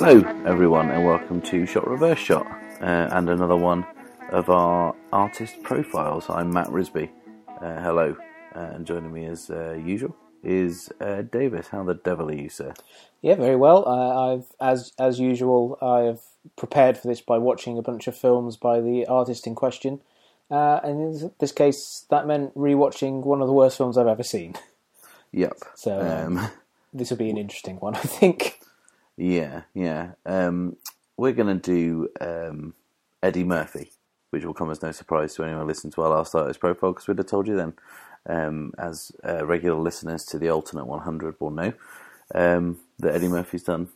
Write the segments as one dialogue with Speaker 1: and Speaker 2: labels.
Speaker 1: Hello, everyone, and welcome to Shot Reverse Shot uh, and another one of our artist profiles. I'm Matt Risby. Uh, hello, uh, and joining me as uh, usual is uh, David. How the devil are you, sir?
Speaker 2: Yeah, very well. Uh, I've, as as usual, I have prepared for this by watching a bunch of films by the artist in question, uh, and in this case, that meant rewatching one of the worst films I've ever seen.
Speaker 1: Yep.
Speaker 2: So um,
Speaker 1: Um,
Speaker 2: this will be an interesting one, I think.
Speaker 1: yeah, yeah. Um, we're going to do um, Eddie Murphy, which will come as no surprise to anyone listening to our last artist profile because we'd have told you then. Um, as uh, regular listeners to the alternate 100 will know um, that Eddie Murphy's done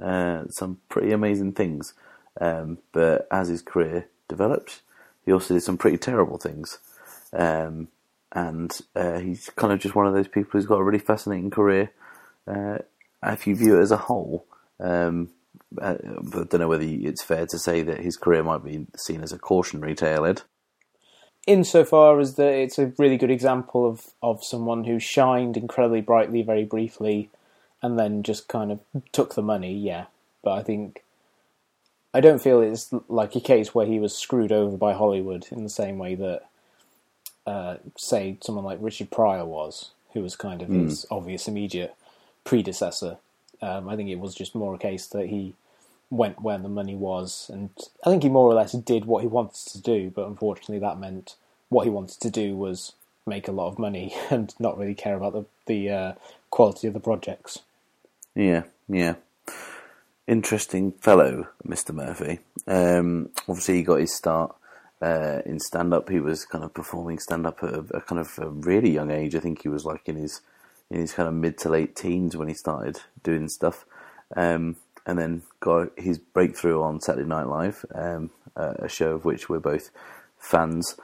Speaker 1: uh, some pretty amazing things. Um, but as his career developed, he also did some pretty terrible things. Um, and uh, he's kind of just one of those people who's got a really fascinating career. Uh, if you view it as a whole, um, uh, I don't know whether it's fair to say that his career might be seen as a cautionary tale, Ed.
Speaker 2: Insofar as that it's a really good example of, of someone who shined incredibly brightly very briefly and then just kind of took the money, yeah. But I think I don't feel it's like a case where he was screwed over by Hollywood in the same way that, uh, say, someone like Richard Pryor was, who was kind of his obvious immediate predecessor. Um, I think it was just more a case that he went where the money was, and I think he more or less did what he wanted to do. But unfortunately, that meant what he wanted to do was make a lot of money and not really care about the the uh, quality of the projects.
Speaker 1: Yeah, yeah. Interesting fellow, Mr. Murphy. Um, obviously, he got his start uh, in stand up. He was kind of performing stand up at a, a kind of a really young age. I think he was like in his in his kind of mid to late teens when he started doing stuff. Um, and then got his breakthrough on Saturday Night Live, um, a show of which we're both fans.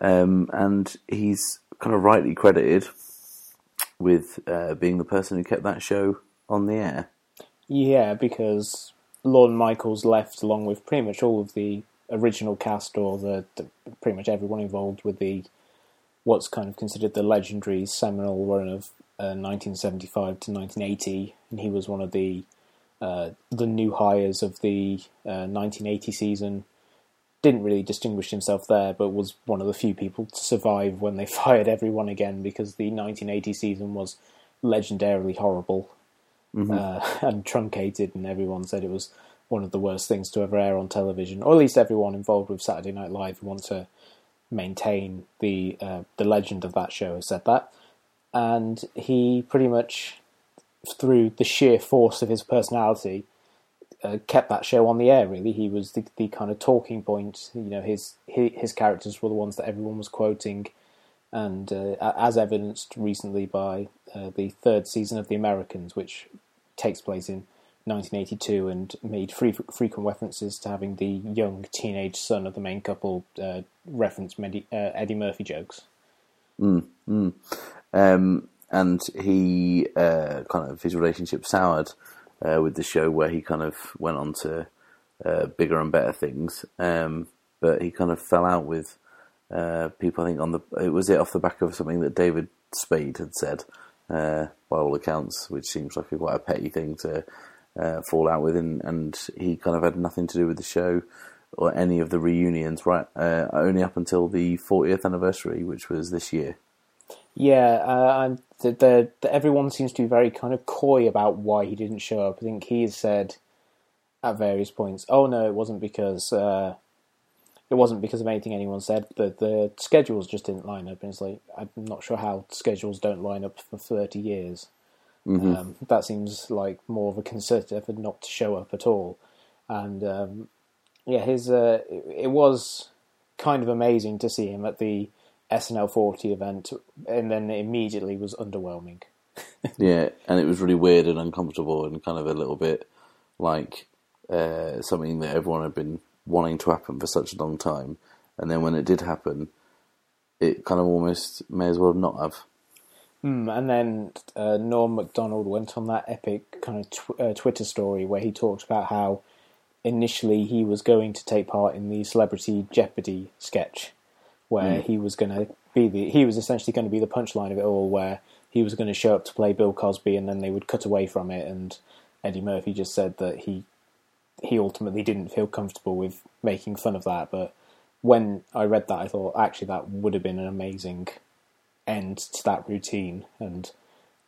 Speaker 1: Um, and he's kind of rightly credited with uh, being the person who kept that show on the air.
Speaker 2: Yeah, because Lorne Michaels left along with pretty much all of the original cast, or the, the pretty much everyone involved with the what's kind of considered the legendary seminal run of uh, 1975 to 1980, and he was one of the uh, the new hires of the uh, 1980 season. Didn't really distinguish himself there, but was one of the few people to survive when they fired everyone again because the 1980 season was legendarily horrible uh, and truncated, and everyone said it was one of the worst things to ever air on television, or at least everyone involved with Saturday Night Live who want to maintain the uh, the legend of that show has said that, and he pretty much through the sheer force of his personality uh, kept that show on the air. Really, he was the, the kind of talking point. You know, his, his characters were the ones that everyone was quoting, and uh, as evidenced recently by uh, the third season of The Americans, which takes place in 1982 and made free, frequent references to having the young teenage son of the main couple uh, reference Medi- uh, Eddie Murphy jokes.
Speaker 1: Um, and he uh, kind of his relationship soured uh, with the show, where he kind of went on to uh, bigger and better things. Um, but he kind of fell out with uh, people. I think on the it was it off the back of something that David Spade had said, uh, by all accounts, which seems like a quite a petty thing to uh, fall out with, and, and he kind of had nothing to do with the show or any of the reunions, right? Uh, only up until the 40th anniversary, which was this year.
Speaker 2: Yeah, uh, and the, the, the, everyone seems to be very kind of coy about why he didn't show up. I think he has said at various points, "Oh no, it wasn't because uh, it wasn't because of anything anyone said. The the schedules just didn't line up." And it's like I'm not sure how schedules don't line up for thirty years. Um, that seems like more of a concerted effort not to show up at all. And um, yeah, his uh, it, it was kind of amazing to see him at the SNL 40 event, and then it immediately was underwhelming.
Speaker 1: Yeah, and it was really weird and uncomfortable and kind of a little bit like uh, something that everyone had been wanting to happen for such a long time. And then when it did happen, it kind of almost may as well not have.
Speaker 2: Mm, and then uh, Norm Macdonald went on that epic kind of tw- uh, Twitter story where he talked about how initially he was going to take part in the Celebrity Jeopardy sketch, where
Speaker 1: Mm.
Speaker 2: he was going to be the he was essentially going to be the punchline of it all, where he was going to show up to play Bill Cosby, and then they would cut away from it. And Eddie Murphy just said that he he ultimately didn't feel comfortable with making fun of that, but when I read that, I thought actually that would have been an amazing end to that routine, and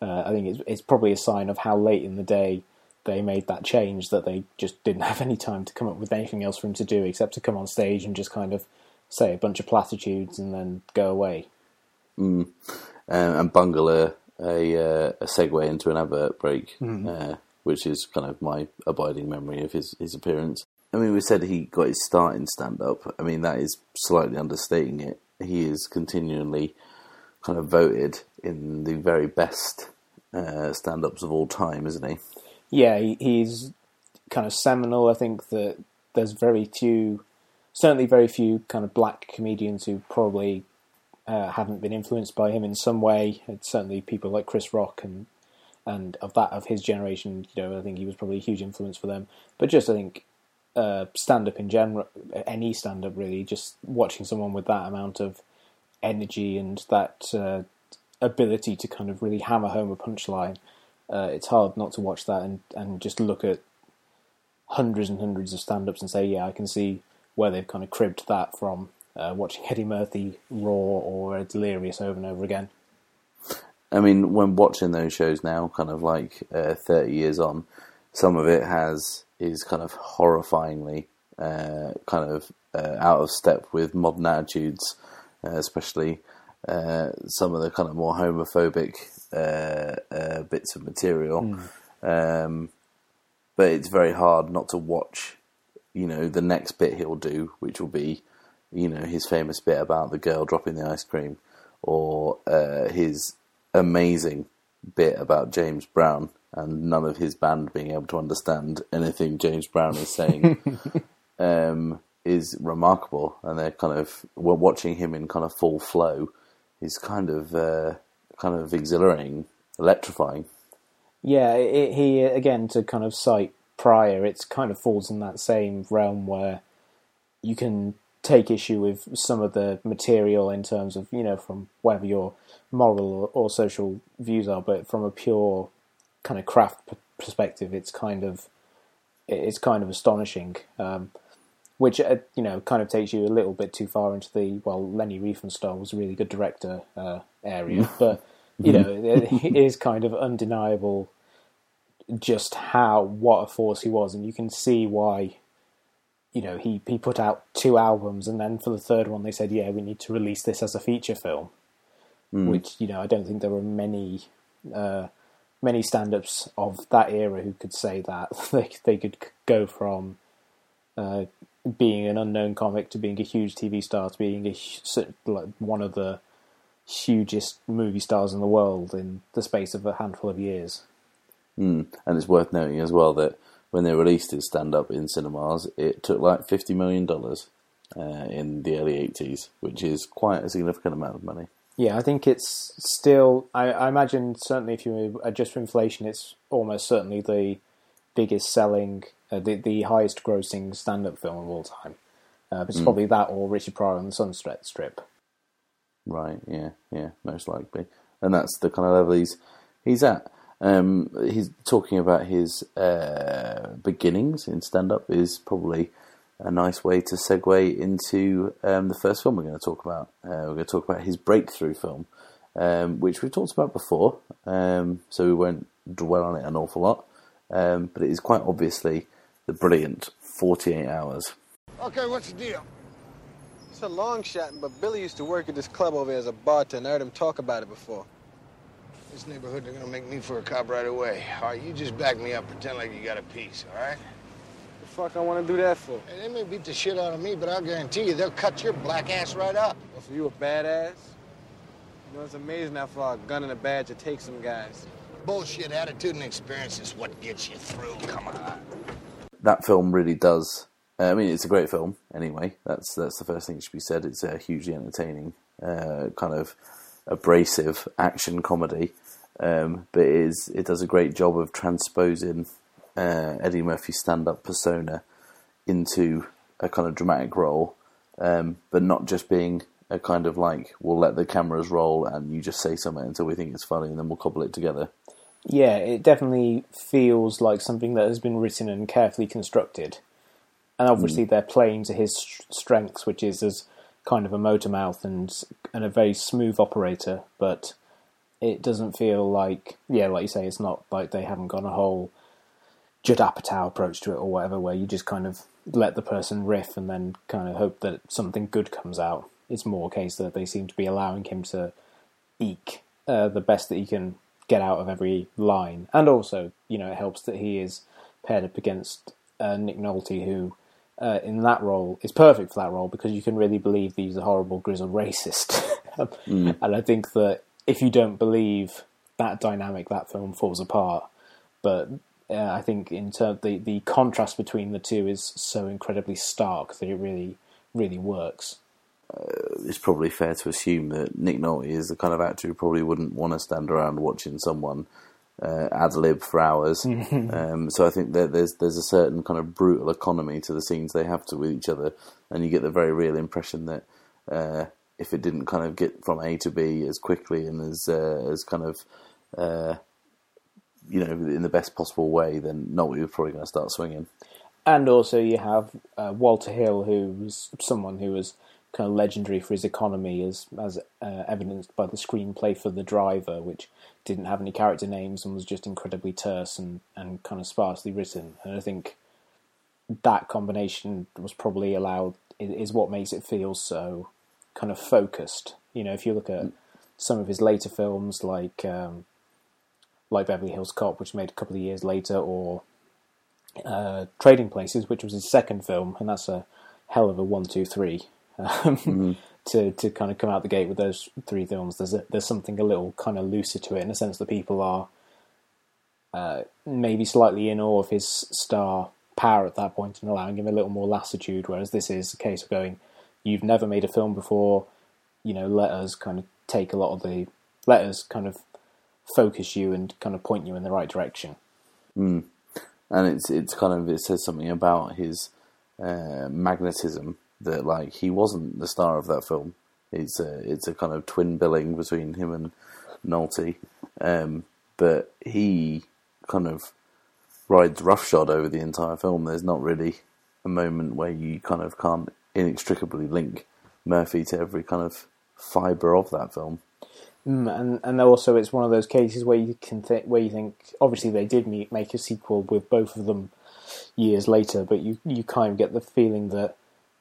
Speaker 2: uh, I think it's, it's probably a sign of how late in the day they made that change that they just didn't have any time to come up with anything else for him to do except to come on stage and just kind of say a bunch of platitudes and then go away.
Speaker 1: um, and bungle a a, uh, a segue into an advert break, uh, which is kind of my abiding memory of his, his appearance. I mean, we said he got his start in stand up. I mean, that is slightly understating it. He is continually kind of voted in the very best uh, stand ups of all time, isn't he?
Speaker 2: Yeah, he, he's kind of seminal. I think that there's very few, certainly very few kind of black comedians who probably uh, haven't been influenced by him in some way. It's certainly people like Chris Rock and and of that of his generation. You know, I think he was probably a huge influence for them. But just I think uh, stand up in general, any stand up really, just watching someone with that amount of energy and that uh, ability to kind of really hammer home a punchline. Uh, it's hard not to watch that and, and just look at hundreds and hundreds of stand ups and say, yeah, I can see where they've kind of cribbed that from uh, watching Eddie Murphy Raw or Delirious over and over again.
Speaker 1: I mean, when watching those shows now, kind of like uh, 30 years on, some of it has is kind of horrifyingly uh, kind of uh, out of step with modern attitudes, uh, especially uh, some of the kind of more homophobic uh, uh, bits of material. Um, but it's very hard not to watch, you know, the next bit he'll do, which will be, you know, his famous bit about the girl dropping the ice cream, or uh, his amazing bit about James Brown and none of his band being able to understand anything James Brown is saying um, is remarkable. And they're kind of we're watching him in kind of full flow is kind of uh, kind of exhilarating, electrifying.
Speaker 2: Yeah, it, he again to kind of cite Pryor, it's kind of falls in that same realm where you can take issue with some of the material in terms of you know from whatever your moral or, or social views are, but from a pure kind of craft p- perspective, it's kind of it's kind of astonishing. Um, which uh, you know kind of takes you a little bit too far into the well, Leni Riefenstahl was a really good director uh, area, but you know it, it is kind of undeniable just how what a force he was, and you can see why. You know, he he put out two albums, and then for the third one, they said, "Yeah, we need to release this as a feature film." Which you know, I don't think there were many uh, many stand-ups of that era who could say that they they could go from uh, being an unknown comic to being a huge TV star to being a like one of the hugest movie stars in the world in the space of a handful of years.
Speaker 1: Mm. And it's worth noting as well that when they released his stand up in cinemas, it took like $50 million uh, in the early 80s, which is quite a significant amount of money.
Speaker 2: Yeah, I think it's still. I, I imagine certainly if you adjust for inflation, it's almost certainly the biggest selling, uh, the the highest grossing stand up film of all time. Uh, it's probably that or Richard Pryor on the Sunset Strip.
Speaker 1: Right, yeah, yeah, most likely. And that's the kind of level he's, he's at. Um, he's talking about his uh, beginnings in stand up is probably a nice way to segue into um, the first film we're going to talk about. Uh, we're going to talk about his breakthrough film, um, which we've talked about before, um, so we won't dwell on it an awful lot. Um, but it is quite obviously the brilliant 48 Hours.
Speaker 3: Okay, what's the deal?
Speaker 4: It's a long shot, but Billy used to work at this club over here as a bartender. And I heard him talk about it before.
Speaker 3: This neighborhood, they're gonna make me for a cop right away. All right, you just back me up, pretend like you got a piece, all right?
Speaker 4: The fuck I want to do that for?
Speaker 3: Hey, they may beat the shit out of me, but I'll guarantee you they'll cut your black ass right up.
Speaker 4: Oh, so you a badass? You know, it's amazing how far a gun and a badge will take some guys.
Speaker 3: Bullshit attitude and experience is what gets you through. Come on.
Speaker 1: that film really does. Uh, I mean, it's a great film. Anyway, that's that's the first thing that should be said. It's uh, hugely entertaining. Uh, kind of abrasive action comedy, um, but it is it does a great job of transposing uh, Eddie Murphy's stand-up persona into a kind of dramatic role, um, but not just being a kind of like we'll let the cameras roll and you just say something until we think it's funny and then we'll cobble it together.
Speaker 2: Yeah, it definitely feels like something that has been written and carefully constructed. And obviously, they're playing to his strengths, which is as kind of a motor mouth and and a very smooth operator. But it doesn't feel like, yeah, like you say, it's not like they haven't gone a whole Judd Apatow approach to it or whatever, where you just kind of let the person riff and then kind of hope that something good comes out. It's more a case that they seem to be allowing him to eke uh, the best that he can get out of every line, and also, you know, it helps that he is paired up against uh, Nick Nolte, who uh, in that role is perfect for that role because you can really believe that he's a horrible, grizzled racist. And I think that if you don't believe that dynamic, that film falls apart. But uh, I think in terms the the contrast between the two is so incredibly stark that it really really works.
Speaker 1: it's probably fair to assume that Nick Nolte is the kind of actor who probably wouldn't want to stand around watching someone uh, ad lib for hours. um, so I think that there's there's a certain kind of brutal economy to the scenes they have to with each other, and you get the very real impression that uh, if it didn't kind of get from A to B as quickly and as uh, as kind of uh, you know in the best possible way, then Nolte was probably going to start swinging.
Speaker 2: And also, you have uh, Walter Hill, who was someone who was kind of legendary for his economy, as as uh, evidenced by the screenplay for The Driver, which didn't have any character names and was just incredibly terse and, and kind of sparsely written. And I think that combination was probably allowed is what makes it feel so kind of focused. You know, if you look at some of his later films, like um, like Beverly Hills Cop, which made a couple of years later, or uh, Trading Places, which was his second film, and that's a hell of a one, two, three. Um, To to kind of come out the gate with those three films, there's a, there's something a little kind of looser to it in a sense that people are uh, maybe slightly in awe of his star power at that point and allowing him a little more lassitude. Whereas this is a case of going, you've never made a film before, you know, let us kind of take a lot of the, let us kind of focus you and kind of point you in the right direction.
Speaker 1: and it's it's kind of it says something about his uh, magnetism that like he wasn't the star of that film. It's a it's a kind of twin billing between him and Nolte, um, but he kind of rides roughshod over the entire film. There's not really a moment where you kind of can't inextricably link Murphy to every kind of fibre of that film.
Speaker 2: Mm, and and also it's one of those cases where you can think where you think obviously they did meet, make a sequel with both of them years later, but you you kind of get the feeling that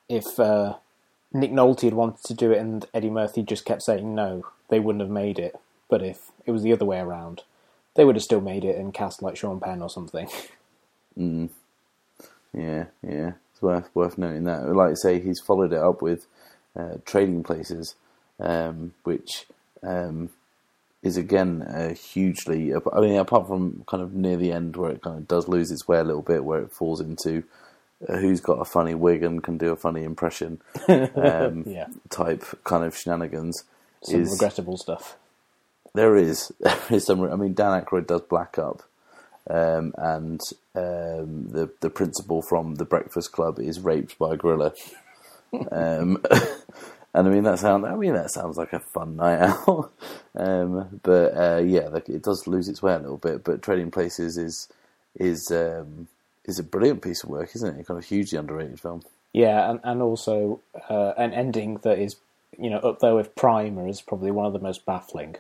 Speaker 2: if uh, Nick Nolte had wanted to do it and Eddie Murphy just kept saying no, they wouldn't have made it. But if it was the other way around, they would have still made it and cast like Sean Penn or something.
Speaker 1: Yeah, yeah, it's worth worth noting that. Like I say, he's followed it up with uh, Trading Places, um, which um, is again uh, hugely. I mean, apart from kind of near the end where it kind of does lose its way a little bit, where it falls into uh, who's got a funny wig and can do a funny impression um,
Speaker 2: Yeah.
Speaker 1: type kind of shenanigans.
Speaker 2: Some
Speaker 1: is
Speaker 2: regrettable stuff.
Speaker 1: there is there is some. I mean, Dan Aykroyd does Black Up, um, and um, the the principal from The Breakfast Club is raped by a gorilla. um, and I mean that sound. I mean that sounds like a fun night out. um, but uh, yeah, it does lose its way a little bit. But Trading Places is is um, is a brilliant piece of work, isn't it? Kind of hugely underrated film.
Speaker 2: Yeah, and and also uh, an ending that is you know up there with Primer is probably one of the most baffling.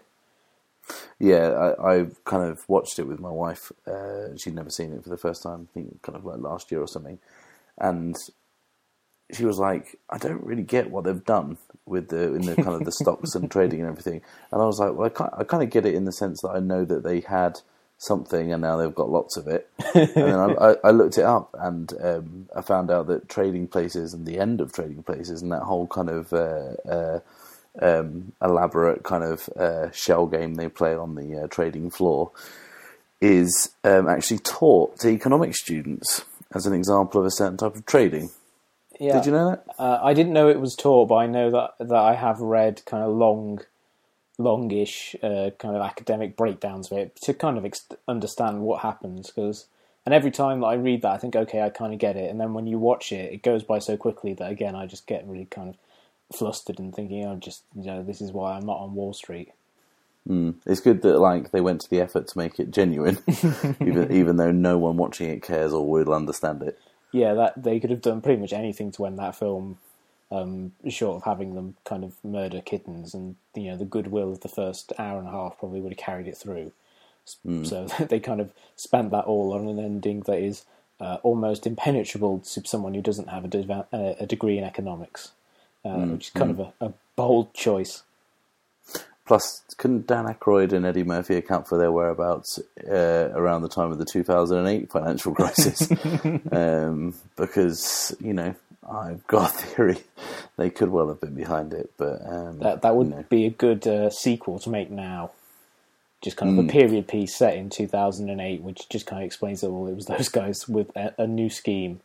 Speaker 1: Yeah, I, I kind of watched it with my wife. Uh, she'd never seen it for the first time. I think kind of like last year or something, and she was like, "I don't really get what they've done with the in the kind of the stocks and trading and everything." And I was like, "Well, I, kind I kind of get it in the sense that I know that they had something and now they've got lots of it." and then I, I, I looked it up and um, I found out that trading places and the end of trading places and that whole kind of uh, uh, um, elaborate kind of uh, shell game they play on the uh, trading floor is um, actually taught to economics students as an example of a certain type of trading.
Speaker 2: Yeah.
Speaker 1: Did you know that?
Speaker 2: Uh, I didn't know it was taught, but I know that that I have read kind of long longish uh, kind of academic breakdowns of it to kind of ex- understand what happens because and every time that I read that I think okay I kind of get it and then when you watch it it goes by so quickly that again I just get really kind of flustered and thinking oh just you know this is why I'm not on Wall Street
Speaker 1: Mm. It's good that like they went to the effort to make it genuine, even even though no one watching it cares or will understand it.
Speaker 2: yeah that they could have done pretty much anything to end that film um, short of having them kind of murder kittens and you know the goodwill of the first hour and a half probably would have carried it through so they kind of spent that all on an ending that is uh, almost impenetrable to someone who doesn't have a, deva- uh, a degree in economics uh, which is kind of a, a bold choice
Speaker 1: Plus, couldn't Dan Aykroyd and Eddie Murphy account for their whereabouts uh, around the time of the 2008 financial crisis? um, because you know, I've got a theory they could well have been behind it, but um,
Speaker 2: that that would
Speaker 1: you know.
Speaker 2: be a good uh, sequel to make now just kind of a period piece set in 2008 which just kind of explains it all. it was those guys with a, a new scheme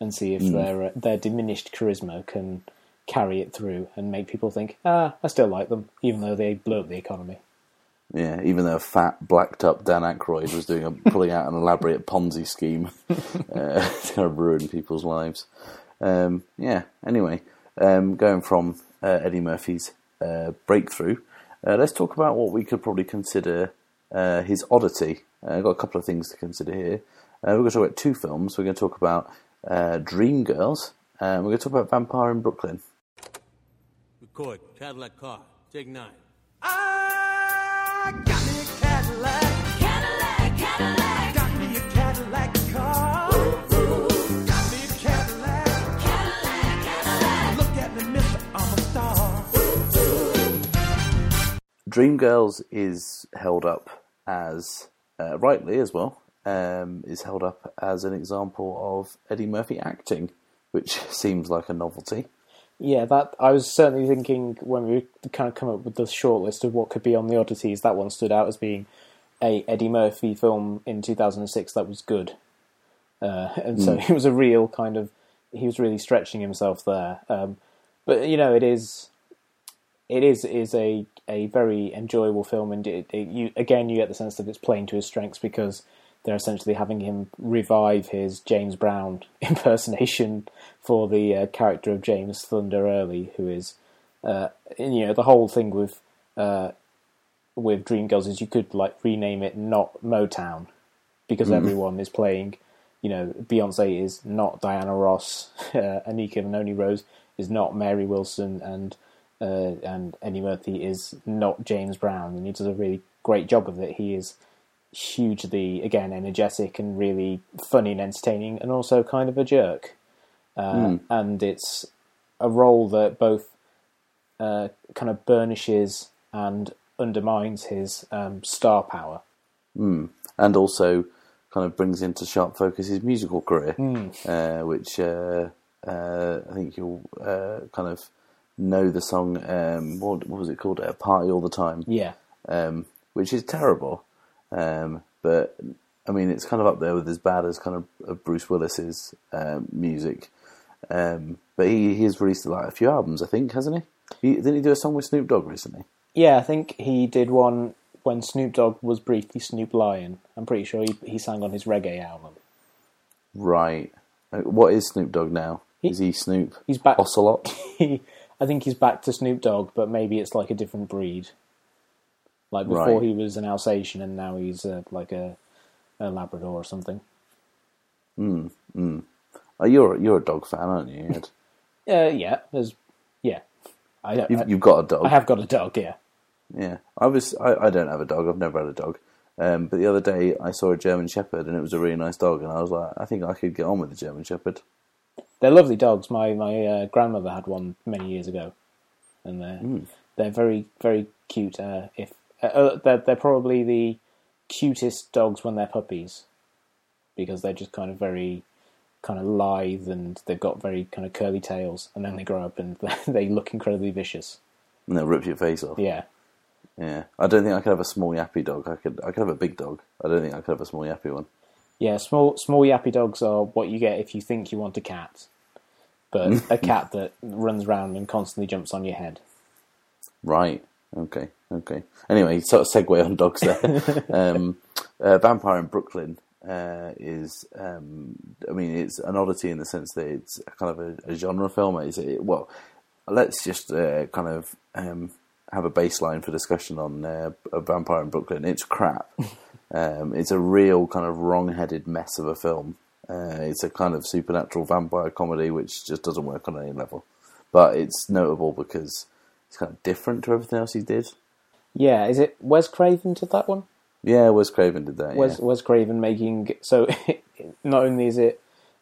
Speaker 2: and see if their uh, their diminished charisma can carry it through and make people think ah I still like them even though they blew up the economy
Speaker 1: Yeah, even though a fat, blacked up Dan Aykroyd was doing a, pulling out an elaborate Ponzi scheme uh, to ruin people's lives. Um, yeah. Anyway, um, going from uh, Eddie Murphy's uh, breakthrough, uh, let's talk about what we could probably consider uh, his oddity. Uh, I've got a couple of things to consider here. Uh, we're going to talk about two films. We're going to talk about uh, Dreamgirls. and we're going to talk about Vampire in Brooklyn.
Speaker 5: Record Cadillac car. Take nine.
Speaker 6: I got me a Cadillac. Cadillac, Cadillac. Got me a Cadillac car. Ooh, Got me a Cadillac. Cadillac, Cadillac. Look at me, mister, I'm a star.
Speaker 1: Ooh, Dreamgirls is held up as, uh, rightly as well, um, is held up as an example of Eddie Murphy acting, which seems like a novelty.
Speaker 2: Yeah that I was certainly thinking when we kind of come up with the shortlist of what could be on the oddities that one stood out as being a Eddie Murphy film in 2006 that was good uh, and so it was a real kind of he was really stretching himself there. Um, but you know, it is it is is a a very enjoyable film, and it, it, you again you get the sense that it's playing to his strengths because they're essentially having him revive his James Brown impersonation for the uh, character of James Thunder Early, who is uh, and, you know the whole thing with uh, with Dreamgirls is you could like rename it not Motown because everyone is playing. You know, Beyonce is not Diana Ross, uh, Anika Noni Rose is not Mary Wilson, and uh, and Eddie Murphy is not James Brown, and he does a really great job of it. He is hugely, again, energetic and really funny and entertaining, and also kind of a jerk. Uh, And it's a role that both uh, kind of burnishes and undermines his um, star power.
Speaker 1: and also kind of brings into sharp focus his musical career, uh, which uh, uh, I think you'll uh, kind of know the song. Um, what, what was it called? A Party All the Time,
Speaker 2: Yeah,
Speaker 1: um, which is terrible. Um, but I mean, it's kind of up there with as bad as kind of, of Bruce Willis's um, music. Um, but he, he has released like a few albums, I think, hasn't he? he? Didn't he do a song with Snoop Dogg recently?
Speaker 2: yeah. I think he did one when Snoop Dogg was briefly Snoop Lion. I'm pretty sure he he sang on his reggae album.
Speaker 1: Right. Uh, What is Snoop Dogg now? is he Snoop?
Speaker 2: He's back.
Speaker 1: Ocelot?
Speaker 2: I think he's back to Snoop Dogg, but maybe it's like a different breed. Like before,
Speaker 1: Right.
Speaker 2: he was an Alsatian, and now he's uh, like a, a Labrador or something.
Speaker 1: Oh, you're you're a dog fan, aren't you?
Speaker 2: Uh, yeah, there's yeah. I, don't-
Speaker 1: You've,
Speaker 2: I,
Speaker 1: you've got a dog.
Speaker 2: I have got a dog. Yeah,
Speaker 1: Yeah, I was. I, I don't have a dog. I've never had a dog. Um, but the other day, I saw a German Shepherd, and it was a really nice dog. And I was like, I think I could get on with a German Shepherd.
Speaker 2: they're lovely dogs. My my uh, grandmother had one many years ago, and they're they're very very cute. Uh, if uh, uh, they're they're probably the cutest dogs when they're puppies, because they're just kind of very kind of lithe and they've got very kind of curly tails, and then they grow up and they look incredibly vicious.
Speaker 1: And they'll rip your face off.
Speaker 2: Yeah,
Speaker 1: Yeah. I don't think I could have a small yappy dog. I could. I could have a big dog. I don't think I could have a small yappy one.
Speaker 2: yeah. Small small yappy dogs are what you get if you think you want a cat, but a cat that runs around and constantly jumps on your head.
Speaker 1: Right. Okay. Okay. Anyway, sort of segue on dogs there. um, uh, Vampire in Brooklyn uh, is, um, I mean, it's an oddity in the sense that it's kind of a, a genre film. Is it? Well, let's just uh, kind of um, have a baseline for discussion on uh, a Vampire in Brooklyn. It's crap. um, it's a real kind of wrong-headed mess of a film. Uh, it's a kind of supernatural vampire comedy which just doesn't work on any level. But it's notable because it's kind of different to everything else he did.
Speaker 2: Yeah, is it Wes Craven did that one?
Speaker 1: Yeah, Wes Craven did that.
Speaker 2: Wes
Speaker 1: yeah.
Speaker 2: Wes Craven making so not only is it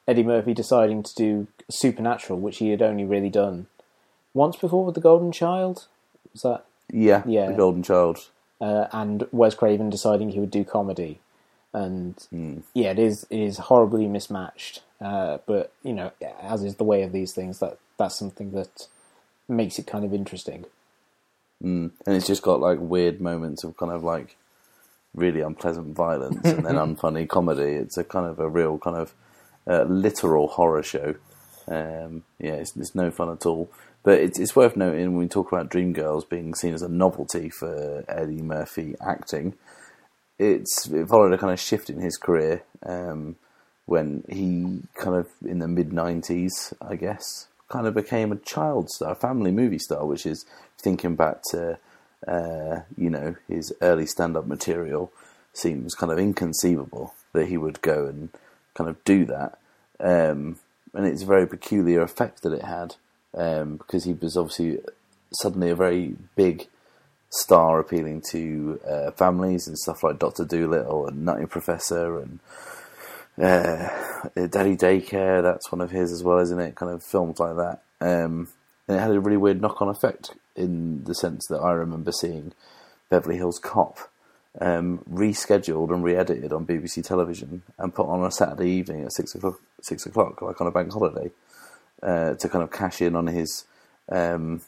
Speaker 2: Eddie Murphy deciding to do Supernatural, which he had only really done once before with The Golden Child, was that?
Speaker 1: yeah,
Speaker 2: Yeah.
Speaker 1: The Golden Child.
Speaker 2: Uh, and Wes Craven deciding he would do comedy, and
Speaker 1: Hmm.
Speaker 2: yeah, it is it is horribly mismatched. Uh, but you know, as is the way of these things, that that's something that makes it kind of interesting.
Speaker 1: Mm. And it's just got like weird moments of kind of like really unpleasant violence and then unfunny comedy. It's a kind of a real kind of uh, literal horror show. Um, yeah, it's, it's no fun at all. But it's, it's worth noting when we talk about Dreamgirls being seen as a novelty for Eddie Murphy acting, it's it followed a kind of shift in his career um, when he kind of in the mid '90s, I guess, kind of became a child star, a family movie star, which is thinking back to uh, you know his early stand-up material seems kind of inconceivable that he would go and kind of do that. Um, and it's a very peculiar effect that it had um, because he was obviously suddenly a very big star appealing to uh, families and stuff like Doctor Dolittle and Nutty Professor and uh, Daddy Daycare. That's one of his as well, isn't it? Kind of films like that. Um, and it had a really weird knock-on effect in the sense that I remember seeing Beverly Hills Cop um, rescheduled and re-edited on BBC television and put on a Saturday evening at six o'clock, six o'clock, like on a bank holiday, uh, to kind of cash in on his um,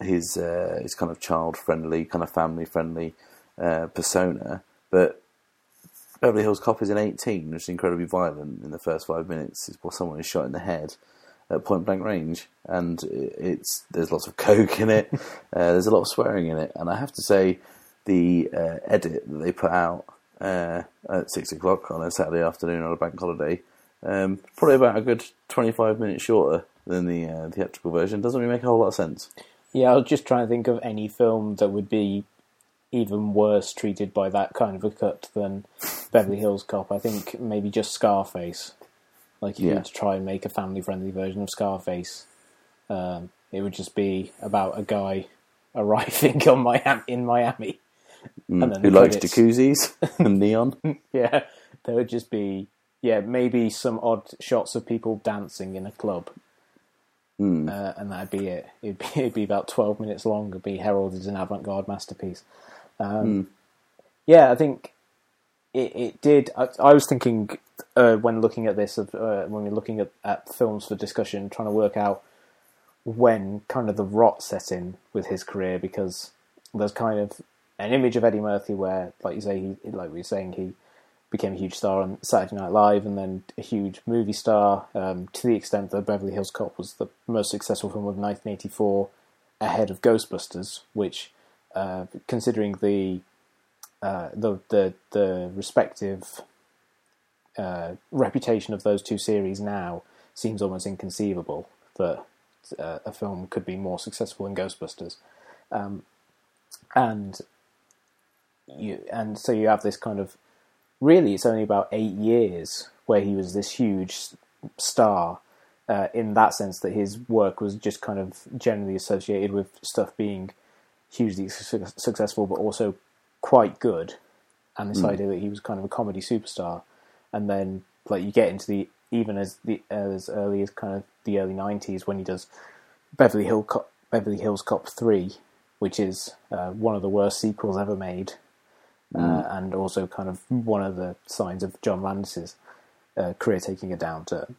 Speaker 1: his uh, his kind of child friendly, kind of family friendly uh, persona. But Beverly Hills Cop is in 18, which is incredibly violent in the first five minutes. It's where someone is shot in the head at point blank range, and it's there's lots of coke in it. uh, there's a lot of swearing in it, and I have to say, the uh, edit that they put out uh, at six o'clock on a Saturday afternoon on a bank holiday, um, probably about a good 25 minutes shorter than the uh, theatrical version. Doesn't really make a whole lot of sense.
Speaker 2: Yeah, I was just trying to think of any film that would be even worse treated by that kind of a cut than Beverly Hills Cop. I think maybe just Scarface. Like you
Speaker 1: Yeah.
Speaker 2: were to try and make a family-friendly version of Scarface, um, it would just be about a guy arriving on Miami in Miami, and then
Speaker 1: Mm. Who likes
Speaker 2: credits.
Speaker 1: jacuzzis and neon?
Speaker 2: Yeah, there would just be yeah maybe some odd shots of people dancing in a club,
Speaker 1: Hmm.
Speaker 2: uh, and that'd be it. It'd be, it'd be about twelve minutes long. It'd be heralded as an avant-garde masterpiece. Um, Yeah, I think it, it did. I, I was thinking uh, when looking at this, of, uh, when we we're looking at, at films for discussion, trying to work out when kind of the rot set in with his career because there's kind of an image of Eddie Murphy where, like you say, he like we were saying, he became a huge star on Saturday Night Live and then a huge movie star um, to the extent that Beverly Hills Cop was the most successful film of 1984 ahead of Ghostbusters, which, uh, considering the uh, the the the respective uh, reputation of those two series now seems almost inconceivable that uh, a film could be more successful than Ghostbusters, um, and you and so you have this kind of really it's only about eight years where he was this huge star. Uh, in that sense, that his work was just kind of generally associated with stuff being hugely su- successful, but also quite good, and this idea that he was kind of a comedy superstar, and then like you get into the even as the as early as kind of the early '90s when he does Beverly Hill Cop, Beverly Hills Cop three, which is uh, one of the worst sequels ever made, uh, and also kind of one of the signs of John Landis's uh, career taking a downturn.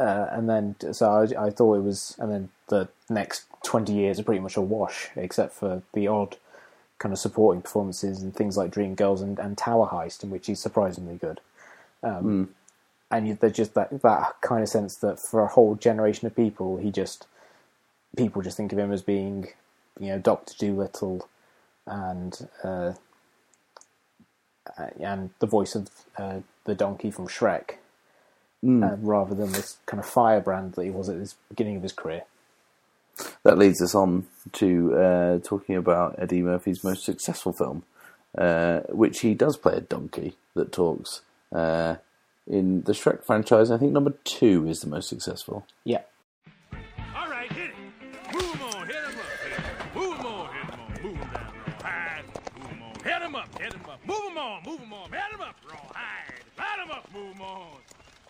Speaker 2: Uh, and then, so I, I thought it was, and then the next 20 years are pretty much a wash, except for the odd kind of supporting performances and things like Dreamgirls and, and Tower Heist, in which he's surprisingly good. Um, And there's just that, that kind of sense that for a whole generation of people, he just, people just think of him as being, you know, Doctor Dolittle, and uh, uh, and the voice of uh, the donkey from Shrek, uh, rather than this kind of firebrand that he was at the beginning of his career.
Speaker 1: That leads us on to uh, talking about Eddie Murphy's most successful film, uh, which he does play a donkey that talks. Uh, in the Shrek franchise, I think number two is the most successful.
Speaker 2: Yeah.
Speaker 5: All right, hit it. Move 'em on, hit 'em up, up. Move 'em on, hit 'em on, move 'em down real high. Move 'em on, hit 'em up, hit 'em up. Move 'em on, move 'em on, hit 'em up real high. Light 'em up, move 'em on.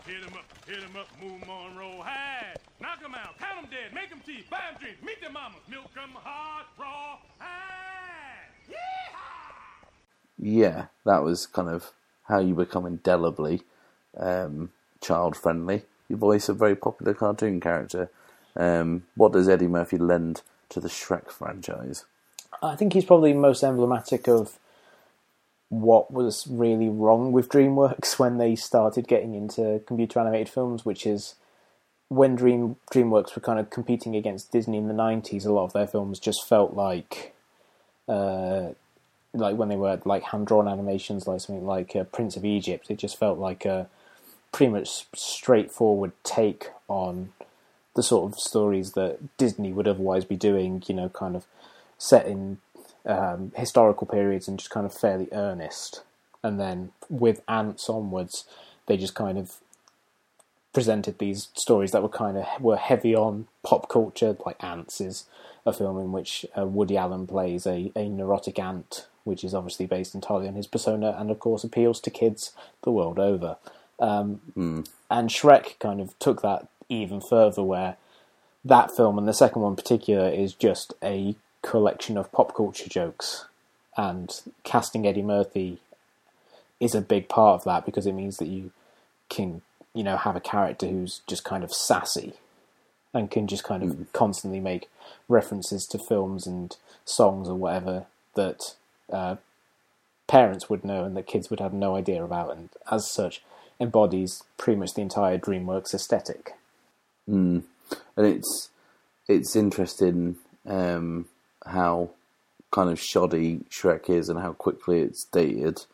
Speaker 5: Hit 'em up, hit 'em up, move 'em on real high. Knock 'em out, count 'em dead, make 'em teeth, buy 'em drinks, meet their mamas, milk 'em hard, raw, high. Yeehaw!
Speaker 1: Yeah, that was kind of how you become indelibly um, child friendly. You voice a very popular cartoon character. Um, what does Eddie Murphy lend to the Shrek franchise?
Speaker 2: I think he's probably most emblematic of what was really wrong with DreamWorks when they started getting into computer animated films, which is when Dream DreamWorks were kind of competing against Disney in the nineties. A lot of their films just felt like, uh, like when they were like hand drawn animations, like something like uh, Prince of Egypt. It just felt like a pretty much straightforward take on the sort of stories that Disney would otherwise be doing. You know, kind of set in um, historical periods and just kind of fairly earnest. And then with Antz onwards, they just kind of presented these stories that were kind of were heavy on pop culture. Like Antz is a film in which uh, Woody Allen plays a, a neurotic ant, which is obviously based entirely on his persona, and of course appeals to kids the world over. Um, And Shrek kind of took that even further, where that film and the second one in particular is just a collection of pop culture jokes, and casting Eddie Murphy is a big part of that because it means that you can you know have a character who's just kind of sassy and can just kind of constantly make references to films and songs or whatever that uh, parents would know and that kids would have no idea about, and as such embodies pretty much the entire DreamWorks aesthetic.
Speaker 1: and it's it's interesting um, how kind of shoddy Shrek is and how quickly it's dated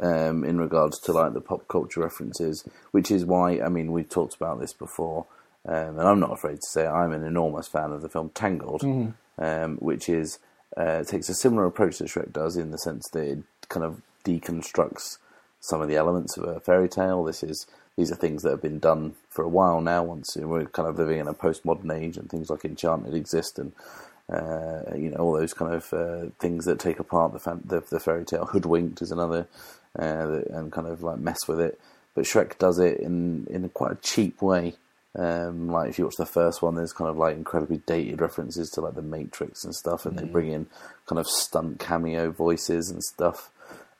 Speaker 1: um, in regards to like the pop culture references, which is why I mean we've talked about this before, um, and I'm not afraid to say I'm an enormous fan of the film Tangled, um, which is uh, takes a similar approach that Shrek does in the sense that it kind of deconstructs some of the elements of a fairy tale. This is these are things that have been done for a while now. Once we're kind of living in a postmodern age, and things like Enchanted exist, and uh, you know all those kind of uh, things that take apart the, fan- the the fairy tale. Hoodwinked is another, uh, that, and kind of like mess with it. But Shrek does it in in a quite a cheap way. Um, like if you watch the first one, there's kind of like incredibly dated references to like the Matrix and stuff, and they bring in kind of stunt cameo voices and stuff,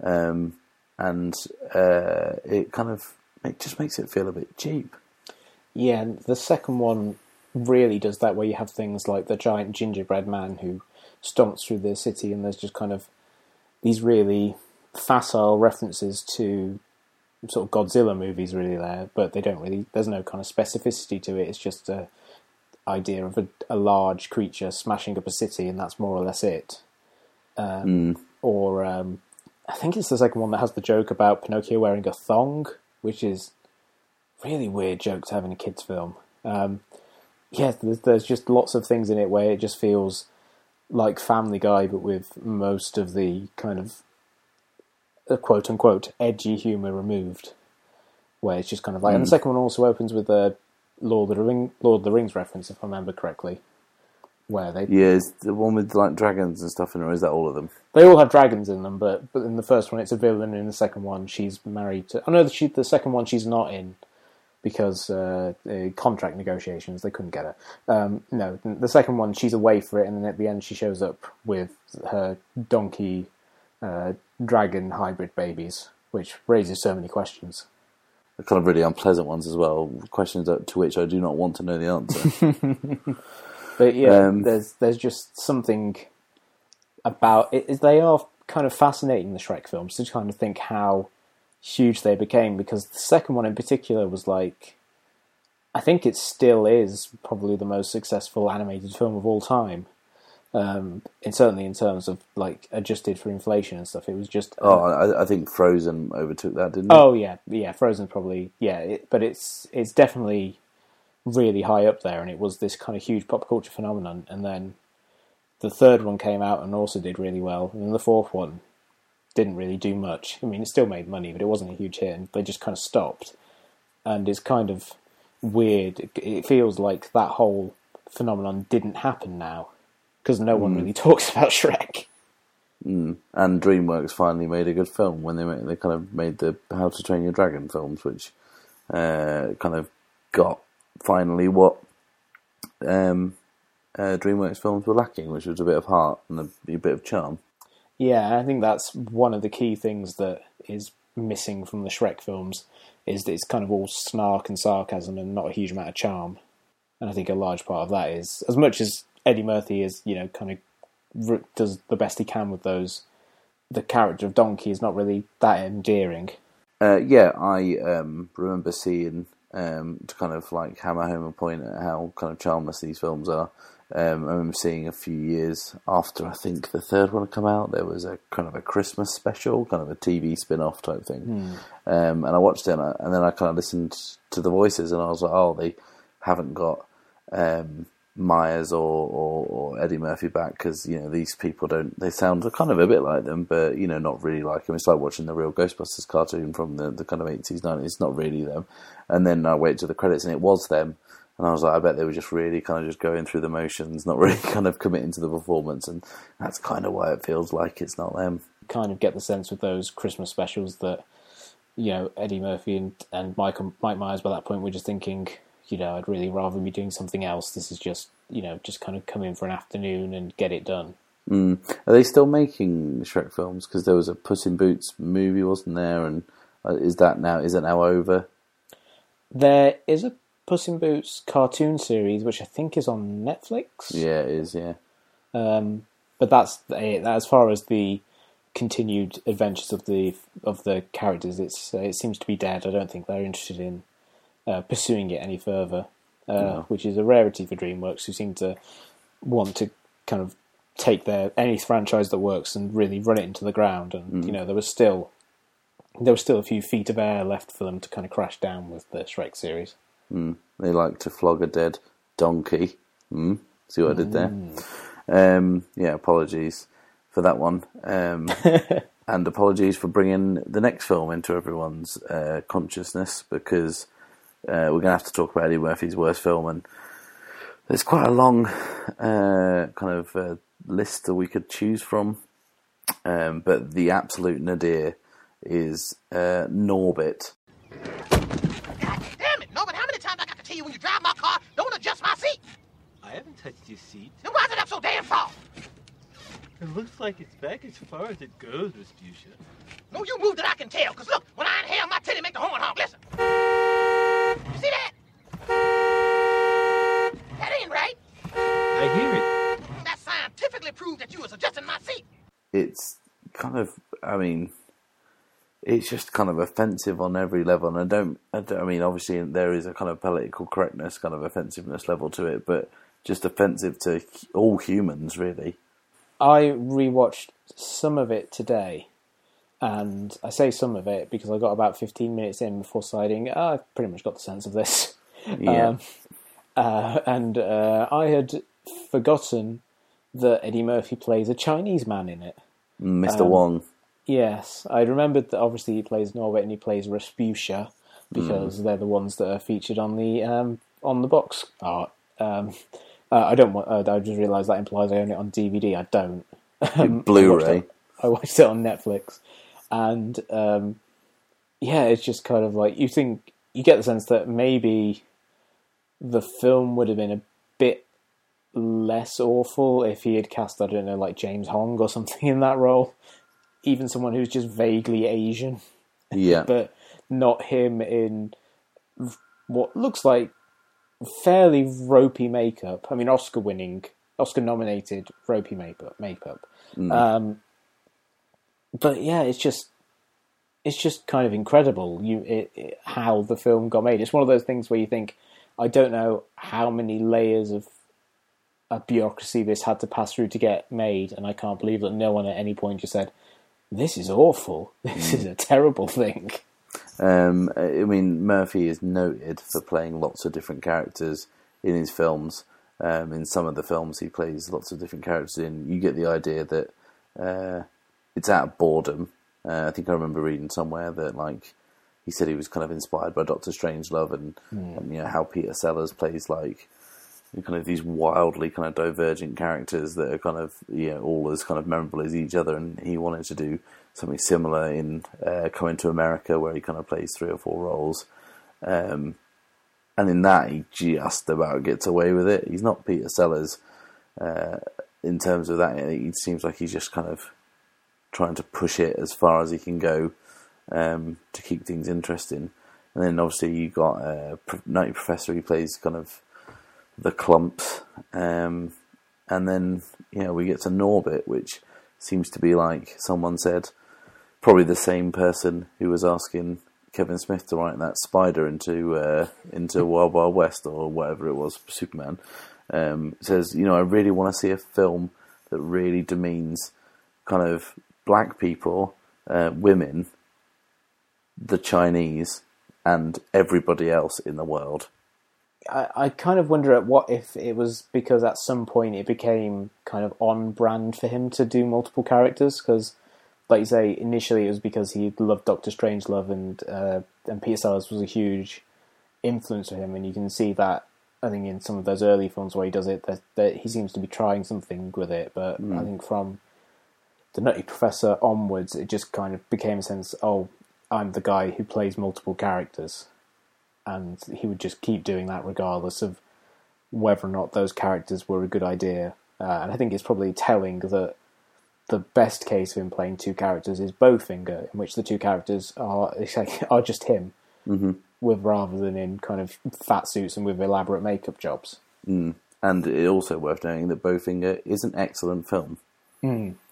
Speaker 1: um, and uh, it kind of it just makes it feel a bit cheap.
Speaker 2: Yeah, and the second one really does that, where you have things like the giant gingerbread man who stomps through the city, and there's just kind of these really facile references to sort of Godzilla movies, really there, but they don't really. There's no kind of specificity to it. It's just a idea of a, a large creature smashing up a city, and that's more or less it. Um, Or um, I think it's the second one that has the joke about Pinocchio wearing a thong, which is really weird joke to have in a kids' film. Um, yeah, there's, there's just lots of things in it where it just feels like Family Guy, but with most of the kind of uh, quote unquote edgy humor removed. Where it's just kind of like, and the second one also opens with a Lord of the Ring, Lord of the Rings reference, if I remember correctly, where they
Speaker 1: Yeah, is the one with like dragons and stuff in it, or is that all of them?
Speaker 2: they all have dragons in them, but but in the first one it's a villain, and in the second one she's married to. I know the she, the second one she's not in because uh, uh, contract negotiations they couldn't get her. Um, no, the second one she's away for it, and then at the end she shows up with her donkey uh, dragon hybrid babies, which raises so many questions.
Speaker 1: Kind of really unpleasant ones as well. Questions that- to which I do not want to know the answer.
Speaker 2: But yeah,
Speaker 1: Um,
Speaker 2: there's there's just something about it. They are kind of fascinating the Shrek films to kind of think how huge they became because the second one in particular was like, I think it still is probably the most successful animated film of all time. Um, and certainly in terms of like adjusted for inflation and stuff, it was just
Speaker 1: Oh, I, I think Frozen overtook that, didn't it?
Speaker 2: Oh yeah, yeah. Frozen probably yeah, it, but it's it's definitely really high up there, and it was this kind of huge pop culture phenomenon. And then the third one came out and also did really well, and then the fourth one didn't really do much. I mean, it still made money, but it wasn't a huge hit, and they just kind of stopped. And it's kind of weird. It, it feels like that whole phenomenon didn't happen now because no one really talks about Shrek.
Speaker 1: And DreamWorks finally made a good film when they made, they kind of made the How to Train Your Dragon films, which uh, kind of got finally what um, uh, DreamWorks films were lacking, which was a bit of heart and a, a bit of charm.
Speaker 2: Yeah, I think that's one of the key things that is missing from the Shrek films is that it's kind of all snark and sarcasm and not a huge amount of charm. And I think a large part of that is as much as Eddie Murphy is, you know, kind of does the best he can with those. The character of Donkey is not really that endearing.
Speaker 1: Uh, yeah, I um, remember seeing um, to kind of like hammer home a point at how kind of charmless these films are. Um, I remember seeing a few years after I think the third one had come out, there was a kind of a Christmas special, kind of a TV spin off type thing. Um, and I watched it and, I, and then I kind of listened to the voices and I was like, oh, they haven't got um, Myers or, or, or Eddie Murphy back because you know these people don't. They sound kind of a bit like them, but you know not really like them. It's like watching the real Ghostbusters cartoon from the, the kind of eighties, nineties. It's not really them. And then I wait to the credits and it was them. And I was like, I bet they were just really kind of just going through the motions, not really kind of committing to the performance. And that's kind of why it feels like it's not them.
Speaker 2: Kind of get the sense with those Christmas specials that, you know, Eddie Murphy and, and Mike, Mike Myers by that point were just thinking, you know, I'd really rather be doing something else. This is just, you know, just kind of come in for an afternoon and get it done.
Speaker 1: Mm. Are they still making Shrek films? Because there was a Puss in Boots movie, wasn't there? And uh, is that now is it now over?
Speaker 2: There is a Puss in Boots cartoon series, which I think is on Netflix.
Speaker 1: Yeah, it is. Yeah.
Speaker 2: Um, but that's it. As far as the continued adventures of the of the characters, it's uh, it seems to be dead. I don't think they're interested in uh, pursuing it any further, uh, which is a rarity for DreamWorks, who seem to want to kind of take their any franchise that works and really run it into the ground. And you know, there was still there was still a few feet of air left for them to kind of crash down with the Shrek series.
Speaker 1: They like to flog a dead donkey. Mm. See what I did there? Um, yeah, apologies for that one. Um, and apologies for bringing the next film into everyone's uh, consciousness because uh, we're going to have to talk about Eddie Murphy's worst film. And there's quite a long uh, kind of uh, list that we could choose from. Um, but the absolute nadir is uh, Norbit.
Speaker 7: God damn it, Norbit, how many times I got to tell you when you drive my car, don't adjust my seat?
Speaker 8: I haven't touched your seat.
Speaker 7: Then why's it up so damn far?
Speaker 8: It looks like it's back as far as it goes, Rasputia.
Speaker 7: No, you moved it, I can tell. Cause look, when I inhale, my titty make the horn honk. Listen. You see that? That ain't right.
Speaker 8: I hear it.
Speaker 7: Mm, that scientifically proved that you was adjusting my seat.
Speaker 1: it's kind of I mean it's just kind of offensive on every level and I don't, I don't I mean obviously there is a kind of political correctness kind of offensiveness level to it but just offensive to all humans really
Speaker 2: I rewatched some of it today, and I say some of it because I got about 15 minutes in before deciding oh, I've pretty much got the sense of this.
Speaker 1: yeah
Speaker 2: Um, uh, and uh, I had forgotten that Eddie Murphy plays a Chinese man in it.
Speaker 1: Mr.
Speaker 2: um,
Speaker 1: Wong
Speaker 2: Yes, I remembered that obviously he plays Norbit and he plays Rasputia because they're the ones that are featured on the um, on the box art. Um, uh, I don't want. Uh, I just realised that implies I own it on DVD. I don't. Um,
Speaker 1: Blu-ray.
Speaker 2: I watched, it, I watched it on Netflix, and um, yeah, it's just kind of like you think you get the sense that maybe the film would have been a bit less awful if he had cast I don't know like James Hong or something in that role, even someone who's just vaguely Asian,
Speaker 1: yeah
Speaker 2: but not him in what looks like fairly ropey makeup. I mean, Oscar winning, Oscar nominated ropey makeup. Makeup. Um, but yeah, it's just it's just kind of incredible. You it, it, how the film got made. It's one of those things where you think, I don't know how many layers of a bureaucracy this had to pass through to get made, and I can't believe that no one at any point just said, "This is awful. This is a terrible thing."
Speaker 1: Um, I mean, Murphy is noted for playing lots of different characters in his films. Um, in some of the films he plays lots of different characters in, you get the idea that uh, it's out of boredom. Uh, I think I remember reading somewhere that like he said he was kind of inspired by Doctor Strangelove and, and you know how Peter Sellers plays like kind of these wildly kind of divergent characters that are kind of you know all as kind of memorable as each other, and he wanted to do something similar in uh, Coming to America, where he kind of plays three or four roles. Um, and in that, he just about gets away with it. He's not Peter Sellers uh, in terms of that. It seems like he's just kind of trying to push it as far as he can go um, to keep things interesting. And then obviously you've got uh, Pro- Professor. He plays kind of the Klumps, um, and then you know we get to Norbit, which seems to be like someone said, probably the same person who was asking Kevin Smith to write that spider into uh, into Wild Wild West or whatever it was, Superman. Um, says, you know, I really want to see a film that really demeans kind of black people, uh, women, the Chinese, and everybody else in the world.
Speaker 2: I, I kind of wonder at what if it was because at some point it became kind of on brand for him to do multiple characters because, like you say, initially it was because he loved Doctor Strangelove and uh, and Peter Sellers was a huge influence for him, and you can see that I think in some of those early films where he does it that, that he seems to be trying something with it, but I think from the Nutty Professor onwards, it just kind of became a sense. Oh, I'm the guy who plays multiple characters and he would just keep doing that regardless of whether or not those characters were a good idea. Uh, and I think it's probably telling that the best case of him playing two characters is Bowfinger, in which the two characters are are just him,
Speaker 1: Mm-hmm.
Speaker 2: with rather than in kind of fat suits and with elaborate makeup jobs.
Speaker 1: And it's also worth noting that Bowfinger is an excellent film.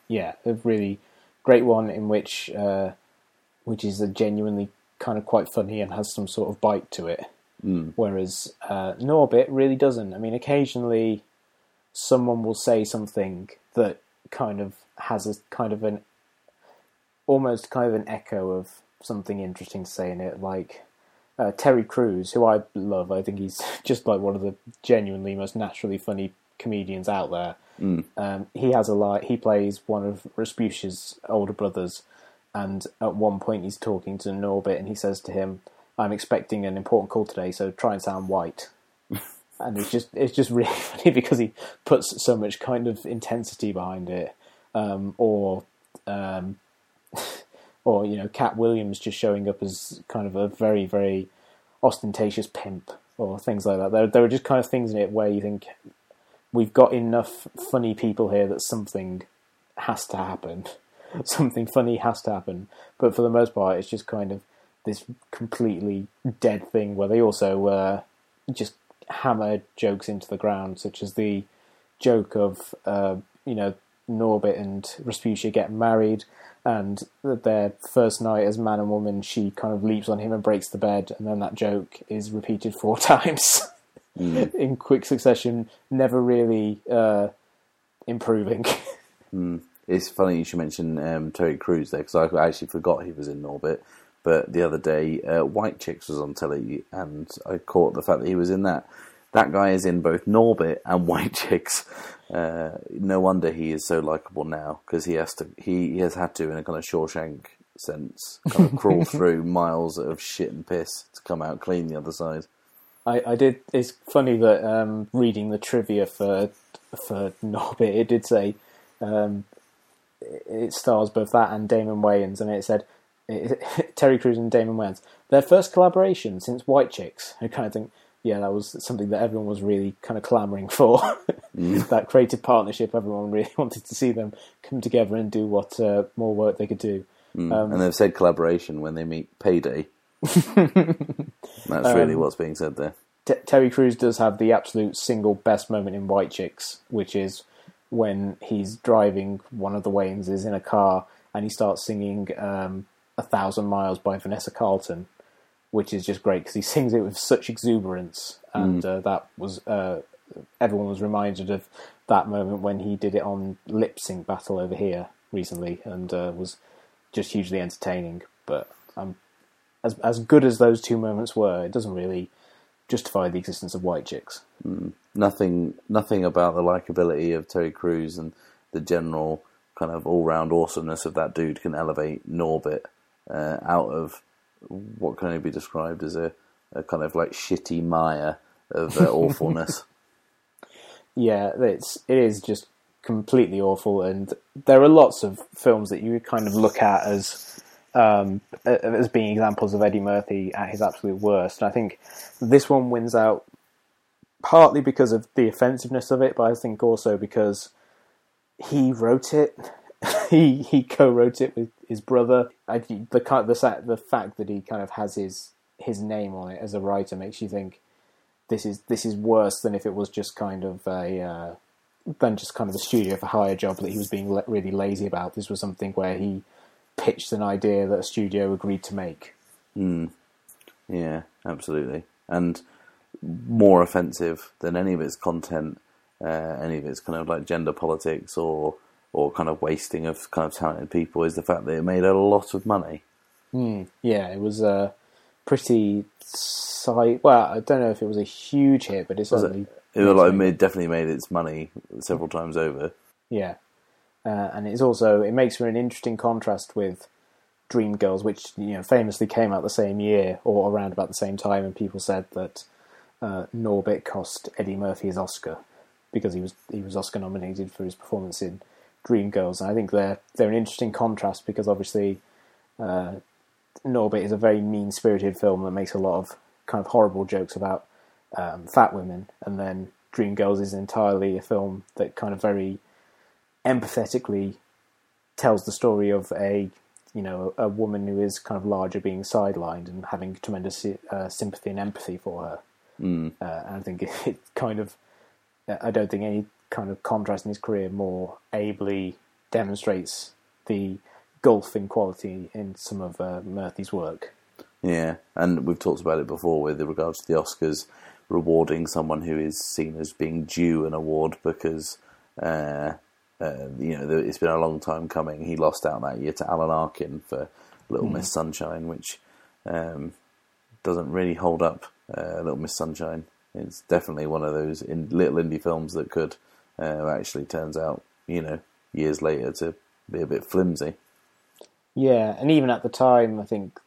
Speaker 2: Yeah, a really great one in which uh, which is a genuinely kind of quite funny and has some sort of bite to it. Whereas uh, Norbit really doesn't. I mean, occasionally someone will say something that kind of has a kind of an almost kind of an echo of something interesting to say in it, like uh, Terry Crews, who I love. I think he's just like one of the genuinely most naturally funny comedians out there. Um, he has a line. He plays one of Rasputia's older brothers, and at one point he's talking to Norbit, and he says to him, "I'm expecting an important call today, so try and sound white." and it's just it's just really funny because he puts so much kind of intensity behind it, um, or um, or you know, Katt Williams just showing up as kind of a very very ostentatious pimp or things like that. There there are just kind of things in it where you think we've got enough funny people here that something has to happen. Something funny has to happen. But for the most part, it's just kind of this completely dead thing where they also uh, just hammer jokes into the ground, such as the joke of, uh, you know, Norbit and Rasputia get married, and their first night as man and woman, she kind of leaps on him and breaks the bed, and then that joke is repeated four times in quick succession, never really uh, improving.
Speaker 1: It's funny you should mention um, Terry Crews there because I actually forgot he was in Norbit. But the other day, uh, White Chicks was on telly, and I caught the fact that he was in that. That guy is in both Norbit and White Chicks. Uh, no wonder he is so likable now because he has to. He, he has had to, in a kind of Shawshank sense, kind of crawl through miles of shit and piss to come out clean the other side.
Speaker 2: I, I did. It's funny that um, reading the trivia for for Norbit, it did say um, it- stars both that and Damon Wayans, and it said it, Terry Crews and Damon Wayans their first collaboration since White Chicks. I kind of think, yeah, that was something that everyone was really kind of clamoring for. that creative partnership, everyone really wanted to see them come together and do what uh, more work they could do.
Speaker 1: and they've said collaboration when they meet Payday. That's really what's being said there.
Speaker 2: T- Terry Crews does have the absolute single best moment in White Chicks, which is when he's driving one of the Wayanses in a car and he starts singing um, "A Thousand Miles" by Vanessa Carlton, which is just great because he sings it with such exuberance, and uh, that was uh, everyone was reminded of that moment when he did it on Lip Sync Battle over here recently, and uh, was just hugely entertaining. But um, as as good as those two moments were, it doesn't really justify the existence of white chicks.
Speaker 1: nothing nothing about the likability of Terry Crews and the general kind of all round awesomeness of that dude can elevate Norbit uh, out of what can only be described as a, a kind of like shitty mire of uh, awfulness.
Speaker 2: Yeah, it's it is just completely awful, and there are lots of films that you kind of look at as um, as being examples of Eddie Murphy at his absolute worst. And I think this one wins out partly because of the offensiveness of it, but I think also because he wrote it. he he co-wrote it with his brother. I, the the the fact that he kind of has his his name on it as a writer makes you think this is this is worse than if it was just kind of a uh, than just kind of a studio for hire job that he was being le- really lazy about. This was something where he pitched an idea that a studio agreed to make.
Speaker 1: Yeah, absolutely. And more offensive than any of its content, uh, any of its kind of like gender politics or or kind of wasting of kind of talented people is the fact that it made a lot of money.
Speaker 2: Yeah, it was a pretty si- well. I don't know if it was a huge hit, but it
Speaker 1: Was
Speaker 2: certainly
Speaker 1: it? It like made, definitely made its money several times over.
Speaker 2: Yeah, uh, and it's also it makes for an interesting contrast with Dreamgirls, which you know famously came out the same year or around about the same time, and people said that uh, Norbit cost Eddie Murphy his Oscar because he was he was Oscar nominated for his performance in Dreamgirls, and I think they're they're an interesting contrast because obviously uh, Norbit is a very mean spirited film that makes a lot of kind of horrible jokes about um, fat women, and then Dreamgirls is entirely a film that kind of very empathetically tells the story of a you know a woman who is kind of larger being sidelined and having tremendous uh, sympathy and empathy for her. Mm. Uh, and I think it, it kind of I don't think any kind of contrast in his career more ably demonstrates the gulf in quality in some of uh, Murphy's work.
Speaker 1: Yeah, and we've talked about it before with regards to the Oscars rewarding someone who is seen as being due an award because uh, uh, you know it's been a long time coming. He lost out that year to Alan Arkin for Little Miss Sunshine, which um, doesn't really hold up. Uh, Little Miss Sunshine. It's definitely one of those in, little indie films that could uh, actually turns out, you know, years later to be a bit flimsy.
Speaker 2: Yeah, and even at the time, I think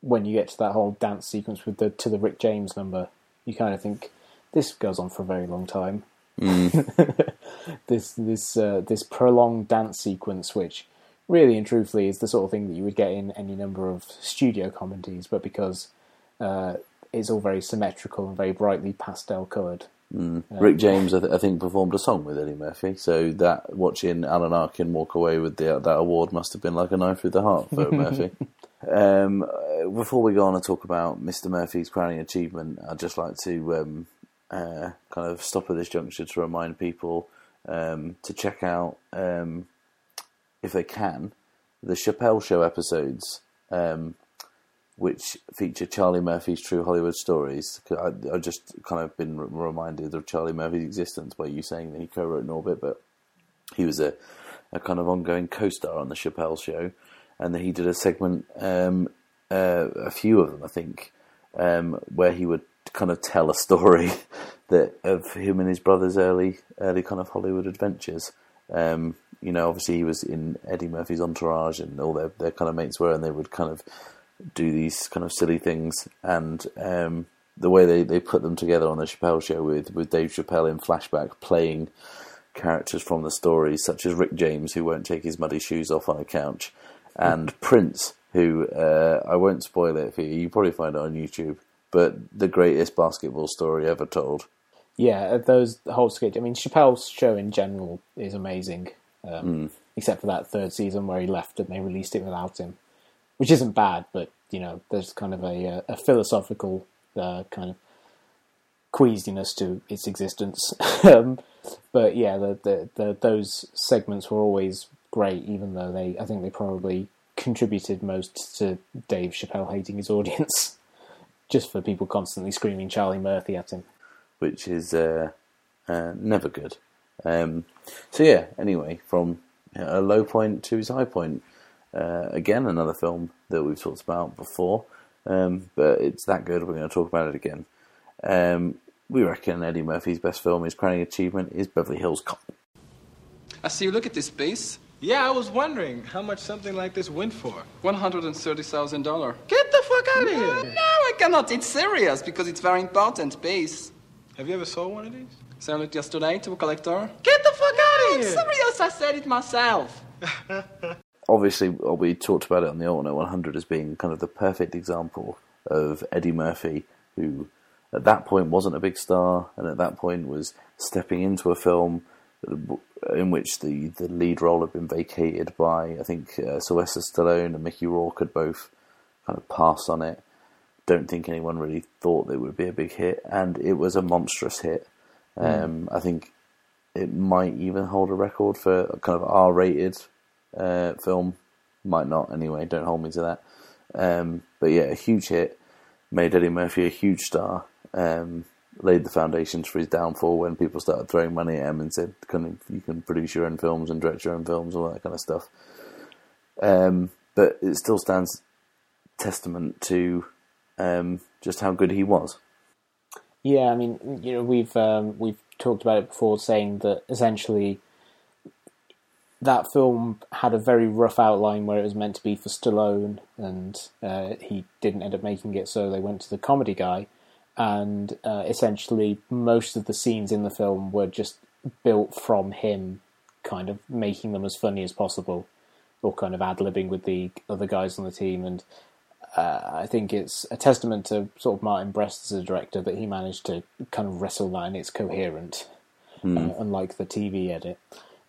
Speaker 2: when you get to that whole dance sequence with the to the Rick James number, you kind of think this goes on for a very long time. this this uh, this prolonged dance sequence, which really and truthfully is the sort of thing that you would get in any number of studio comedies, but because uh, it's all very symmetrical and very brightly pastel coloured.
Speaker 1: Rick James, I, th- I think, performed a song with Eddie Murphy, so that watching Alan Arkin walk away with the, that award must have been like a knife through the heart for Murphy. Um, before we go on and talk about Mr. Murphy's crowning achievement, I'd just like to um, uh, kind of stop at this juncture to remind people um, to check out, um, if they can, the Chappelle Show episodes. Um, which feature Charlie Murphy's True Hollywood Stories. I, I've just kind of been re- reminded of Charlie Murphy's existence by you saying that he co-wrote Norbit, but he was a, a kind of ongoing co-star on the Chappelle Show, and he did a segment, um, uh, a few of them, I think, um, where he would kind of tell a story that of him and his brother's early, early kind of Hollywood adventures. Um, you know, obviously he was in Eddie Murphy's entourage, and all their their kind of mates were, and they would kind of do these kind of silly things, and um, the way they, they put them together on the Chappelle show with, with Dave Chappelle in flashback playing characters from the stories, such as Rick James, who won't take his muddy shoes off on a couch, and Prince, who uh, I won't spoil it for you. You probably find it on YouTube, but the greatest basketball story ever told.
Speaker 2: Yeah, those whole sketch. I mean, Chappelle's show in general is amazing, um, except for that third season where he left and they released it without him, which isn't bad, but you know, there's kind of a, uh, a philosophical uh, kind of queasiness to its existence. um, but yeah, the, the, the those segments were always great, even though they I think they probably contributed most to Dave Chappelle hating his audience, just for people constantly screaming Charlie Murphy at him.
Speaker 1: which is uh, Uh, never good. Um, so yeah. Anyway, from a low point to his high point. Uh, again, another film that we've talked about before, um, but it's that good. We're going to talk about it again. Um, we reckon Eddie Murphy's best film, his crowning achievement, is Beverly Hills Cop.
Speaker 9: I see you look at this base.
Speaker 4: Yeah, I was wondering how much something like this went for.
Speaker 9: One hundred and thirty thousand dollar.
Speaker 4: Get the fuck out of
Speaker 9: No,
Speaker 4: here!
Speaker 9: no, I cannot. It's serious because it's very important base.
Speaker 4: Have you ever sold one of these?
Speaker 9: Sold it yesterday to a collector.
Speaker 4: Get the fuck out of
Speaker 9: It's
Speaker 4: here!
Speaker 9: serious. I said it myself.
Speaker 1: obviously well, we talked about it on the Alternate 100 as being kind of the perfect example of Eddie Murphy, who at that point wasn't a big star, and at that point was stepping into a film in which the, the lead role had been vacated by I think uh, Sylvester Stallone and Mickey Rourke had both kind of passed on it. Don't think anyone really thought it would be a big hit, and it was a monstrous hit. Um, I think it might even hold a record for kind of R-rated uh, film. Might not anyway. Don't hold me to that. Um, but yeah, a huge hit made Eddie Murphy a huge star. Um, laid the foundations for his downfall when people started throwing money at him and said, "Can you can produce your own films and direct your own films, all that kind of stuff." Um, but it still stands testament to um, just how good he was.
Speaker 2: Yeah, I mean, you know, we've um, we've talked about it before, saying that essentially that film had a very rough outline where it was meant to be for Stallone, and uh, he didn't end up making it, so they went to the comedy guy, and uh, essentially most of the scenes in the film were just built from him, kind of making them as funny as possible, or kind of ad libbing with the other guys on the team, and uh, I think it's a testament to sort of Martin Brest as a director that he managed to kind of wrestle that and it's coherent, uh, unlike the TV edit.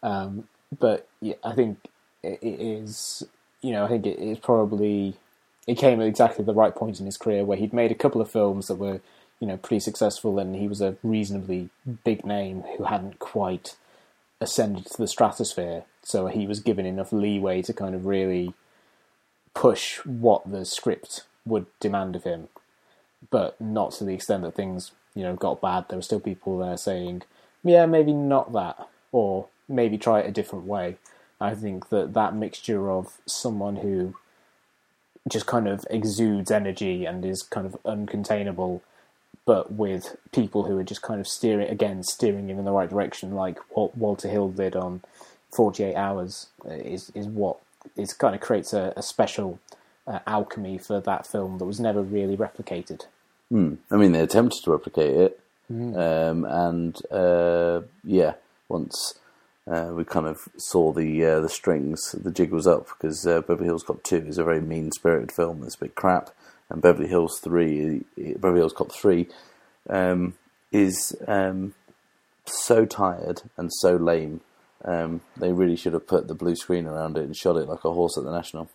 Speaker 2: Um, but yeah, I think it, it is, you know, I think it is probably it came at exactly the right point in his career where he'd made a couple of films that were, you know, pretty successful, and he was a reasonably big name who hadn't quite ascended to the stratosphere. So he was given enough leeway to kind of really push what the script would demand of him, but not to the extent that things, you know, got bad. There were still people there saying, "Yeah, maybe not that," or maybe try it a different way. I think that that mixture of someone who just kind of exudes energy and is kind of uncontainable, but with people who are just kind of steering again, steering him in the right direction, like what Walter Hill did on Forty Eight Hours, is is what is kind of creates a, a special uh, alchemy for that film that was never really replicated.
Speaker 1: Hmm. I mean, they attempted to replicate it, um, and uh, yeah, once uh, we kind of saw the uh, the strings, the jig was up because uh, Beverly Hills Cop Two is a very mean spirited film that's a bit crap, and Beverly Hills Three, Beverly Hills Cop Three, um, is um, so tired and so lame. Um, they really should have put the blue screen around it and shot it like a horse at the National.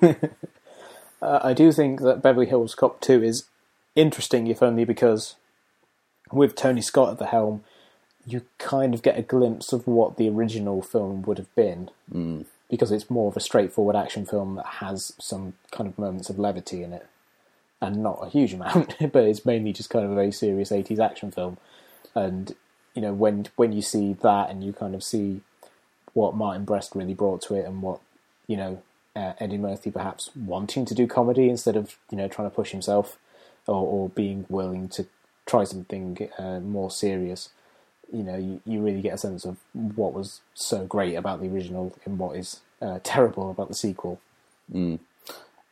Speaker 2: Uh, I do think that Beverly Hills Cop 2 is interesting, if only because with Tony Scott at the helm, you kind of get a glimpse of what the original film would have been. Mm. Because it's more of a straightforward action film that has some kind of moments of levity in it. And not a huge amount, but it's mainly just kind of a very serious 80s action film. And, you know, when when you see that and you kind of see what Martin Brest really brought to it and what, you know, uh, Eddie Murphy perhaps wanting to do comedy instead of you know trying to push himself or, or being willing to try something uh, more serious. You know, you, you really get a sense of what was so great about the original and what is uh, terrible about the sequel.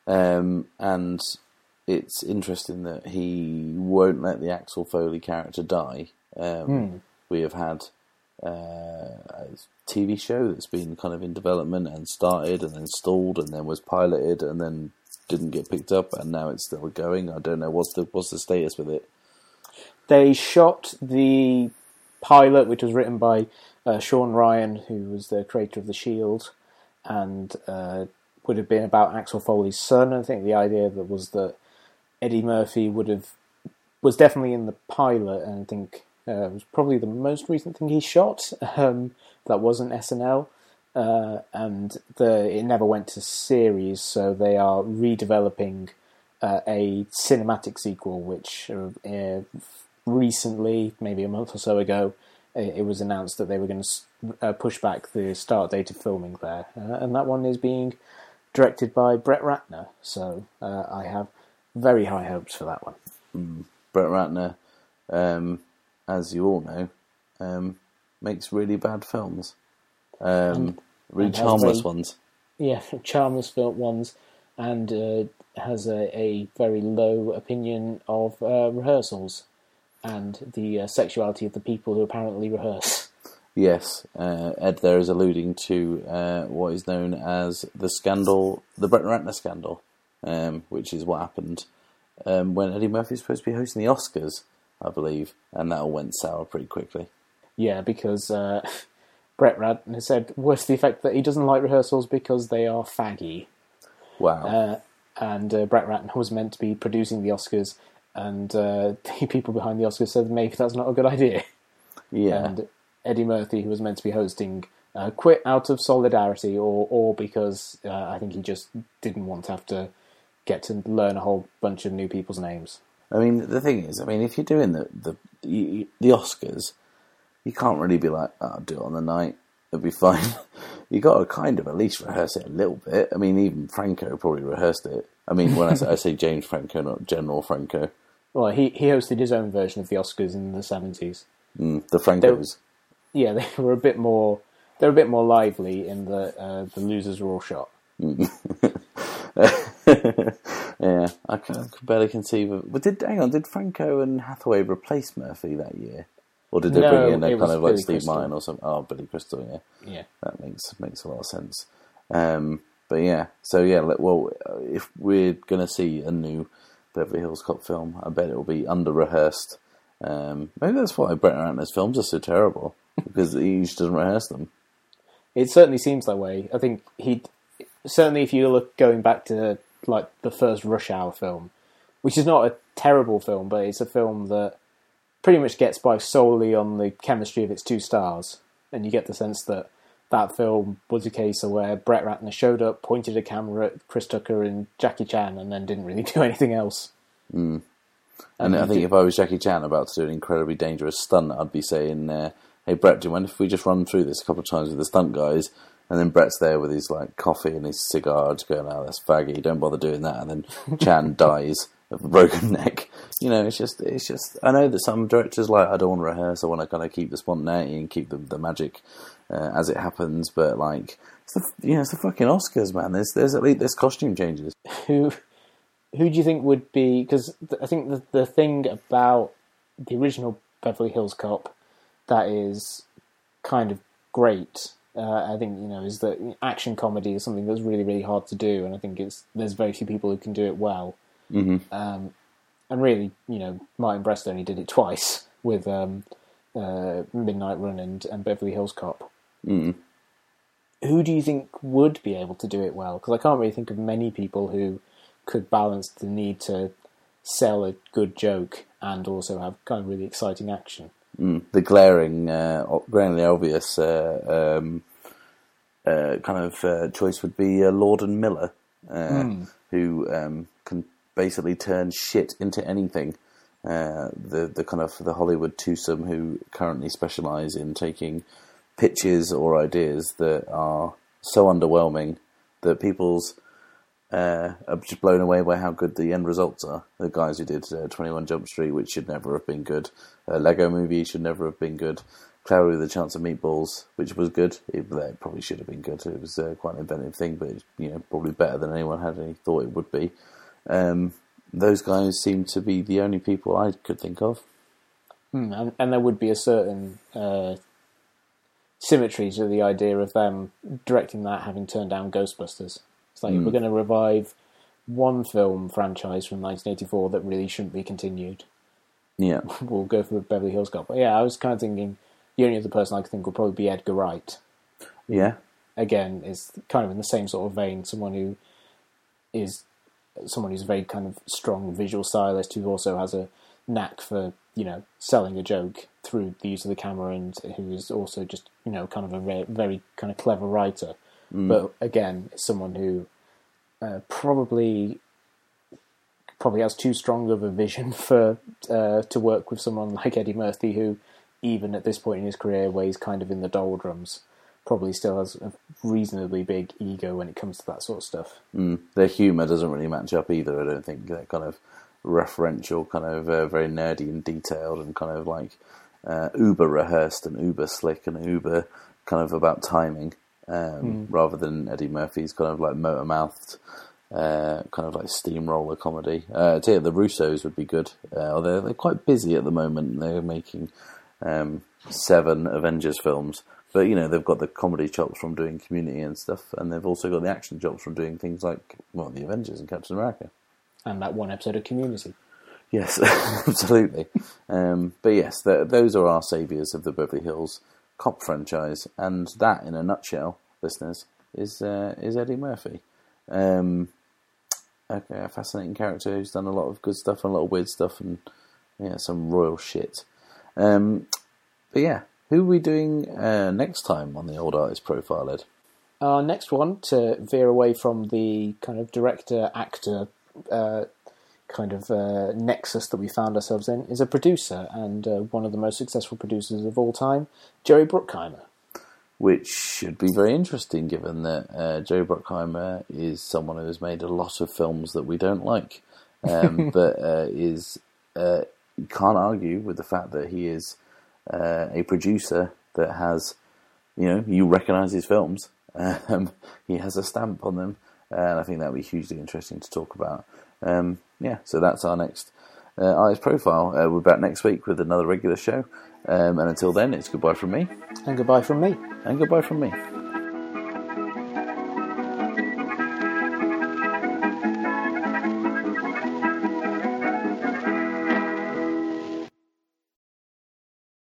Speaker 1: Um, and it's interesting that he won't let the Axel Foley character die. Um, We have had uh, a TV show that's been kind of in development and started and then stalled and then was piloted and then didn't get picked up and now it's still going. I don't know what's the what's the status with it.
Speaker 2: They shot the pilot, which was written by uh, Sean Ryan, who was the creator of The Shield, and uh, would have been about Axel Foley's son. I think the idea that was that Eddie Murphy would have was definitely in the pilot, and I think uh, it was probably the most recent thing he shot. Um, that wasn't SNL, uh, and the it never went to series, so they are redeveloping uh, a cinematic sequel, which uh, recently, maybe a month or so ago, it, it was announced that they were going to uh, push back the start date of filming there, uh, and that one is being directed by Brett Ratner. So uh, I have very high hopes for that one.
Speaker 1: Brett Ratner, um, as you all know, um, makes really bad films. Um, really
Speaker 2: and
Speaker 1: charmless
Speaker 2: very-
Speaker 1: ones.
Speaker 2: Yeah, charmless ones, and uh, has a, a very low opinion of uh, rehearsals and the uh, sexuality of the people who apparently rehearse.
Speaker 1: Yes, uh, Ed there is alluding to uh, what is known as the scandal, the Brett Ratner scandal, um, which is what happened um, when Eddie Murphy was supposed to be hosting the Oscars, I believe, and that all went sour pretty quickly.
Speaker 2: Yeah, because uh, Brett Ratner said worse to the effect that he doesn't like rehearsals because they are faggy.
Speaker 1: Wow.
Speaker 2: Uh, and uh, Brett Ratner was meant to be producing the Oscars, and uh, the people behind the Oscars said maybe that's not a good idea.
Speaker 1: yeah.
Speaker 2: And Eddie Murphy, who was meant to be hosting, uh, quit out of solidarity, or or because uh, I think he just didn't want to have to get to learn a whole bunch of new people's names.
Speaker 1: I mean, the thing is, I mean, if you're doing the the you, the Oscars, you can't really be like, oh, I'll do it on the night. It'll be fine. you got to kind of at least rehearse it a little bit. I mean, even Franco probably rehearsed it. I mean, when I say, I say James Franco, not General Franco,
Speaker 2: Well, he he hosted his own version of the Oscars in the seventies.
Speaker 1: mm, the Francos.
Speaker 2: Yeah, they were a bit more. They're a bit more lively in the uh, the losers were all shot.
Speaker 1: yeah, I can, I could barely conceive of. But did hang on? Did Franco and Hathaway replace Murphy that year, or did they
Speaker 2: No,
Speaker 1: bring in a kind of like
Speaker 2: Billy
Speaker 1: Steve
Speaker 2: Crystal.
Speaker 1: Mine or something? Oh, Billy Crystal. Yeah,
Speaker 2: Yeah.
Speaker 1: that makes makes a lot of sense. Um, but yeah, so yeah, well, if we're gonna see a new Beverly Hills Cop film, I bet it will be under rehearsed. Um, maybe that's why Brett Ratner's films are so terrible because he just doesn't rehearse them.
Speaker 2: It certainly seems that way. I think he certainly if you look going back to like the first Rush Hour film, which is not a terrible film, but it's a film that pretty much gets by solely on the chemistry of its two stars, and you get the sense that that film was a case of where Brett Ratner showed up, pointed a camera at Chris Tucker and Jackie Chan, and then didn't really do anything else.
Speaker 1: And I think if I was Jackie Chan about to do an incredibly dangerous stunt, I'd be saying, uh, "Hey Brett, do you mind if we just run through this a couple of times with the stunt guys?" And then Brett's there with his like coffee and his cigar, just going, "Oh, that's faggy. Don't bother doing that." And then Chan dies of a broken neck. You know, it's just, it's just. I know that some directors like, I don't want to rehearse. I want to kind of keep the spontaneity and keep the the magic uh, as it happens. But like, it's the you know, it's the fucking Oscars, man. There's there's at least there's costume changes.
Speaker 2: who who do you think would be because I think the the thing about the original Beverly Hills Cop that is kind of great. Uh, I think you know is that action comedy is something that's really really hard to do, and I think it's there's very few people who can do it well.
Speaker 1: Mm-hmm.
Speaker 2: Um, and really, you know, Martin Brest only did it twice with um, uh, Midnight Run and, and Beverly Hills Cop.
Speaker 1: Mm.
Speaker 2: Who do you think would be able to do it well? Because I can't really think of many people who could balance the need to sell a good joke and also have kind of really exciting action.
Speaker 1: Mm, the glaring, uh, glaringly obvious uh, um, uh, kind of uh, choice would be uh, Lord and Miller, uh, who um, can basically turn shit into anything. Uh, the the kind of the Hollywood twosome who currently specialise in taking pitches or ideas that are so underwhelming that people's uh, are just blown away by how good the end results are. The guys who did uh, 21 Jump Street, which should never have been good. Uh, Lego Movie should never have been good. Cloudy with a Chance of Meatballs, which was good. It, that probably should have been good. It was uh, quite an inventive thing, but you know probably better than anyone had any thought it would be. Um, those guys seem to be the only people I could think of.
Speaker 2: Hmm, and, and there would be a certain uh, symmetry to the idea of them directing that having turned down Ghostbusters. It's like if we're hmm. going to revive one film franchise from 1984 that really shouldn't be continued,
Speaker 1: Yeah,
Speaker 2: we'll go for Beverly Hills Cop. But yeah, I was kind of thinking the only other person I could think would probably be Edgar Wright.
Speaker 1: yeah,
Speaker 2: Again, is kind of in the same sort of vein. Someone who is someone who's a very kind of strong visual stylist who also has a knack for you know selling a joke through the use of the camera and who is also just you know kind of a very, very kind of clever writer. But again, someone who uh, probably probably has too strong of a vision for uh, to work with someone like Eddie Murphy, who even at this point in his career, where he's kind of in the doldrums, probably still has a reasonably big ego when it comes to that sort of stuff.
Speaker 1: Mm. Their humour doesn't really match up either. I don't think they're kind of referential, kind of uh, very nerdy and detailed, and kind of like uh, uber rehearsed and uber slick and uber kind of about timing, um, rather than Eddie Murphy's kind of like motor mouthed. Uh, kind of like steamroller comedy. Uh, I tell you, the Russos would be good. Uh, although they're quite busy at the moment. They're making um, seven Avengers films, but you know they've got the comedy chops from doing Community and stuff, and they've also got the action chops from doing things like well, the Avengers and Captain America.
Speaker 2: And that one episode of Community.
Speaker 1: Yes, absolutely. Um, but yes, th- those are our saviours of the Beverly Hills cop franchise, and that, in a nutshell, listeners, is uh, is Eddie Murphy. Um, a, a fascinating character who's done a lot of good stuff and a lot of weird stuff, and yeah, some royal shit. Um, but yeah, who are we doing uh, next time on the old artist profile, Ed?
Speaker 2: Our next one to veer away from the kind of director actor uh, kind of uh, nexus that we found ourselves in is a producer and uh, one of the most successful producers of all time, Jerry Bruckheimer.
Speaker 1: which should be very interesting given that uh, Joe Bruckheimer is someone who has made a lot of films that we don't like, um, but uh, is uh, you can't argue with the fact that he is uh, a producer that has, you know, you recognise his films. Um, he has a stamp on them, and I think that would be hugely interesting to talk about. Um, yeah, so that's our next uh, artist profile. Uh, we're back next week with another regular show, um, and until then, it's goodbye from me
Speaker 2: And goodbye from me.
Speaker 1: and goodbye from me.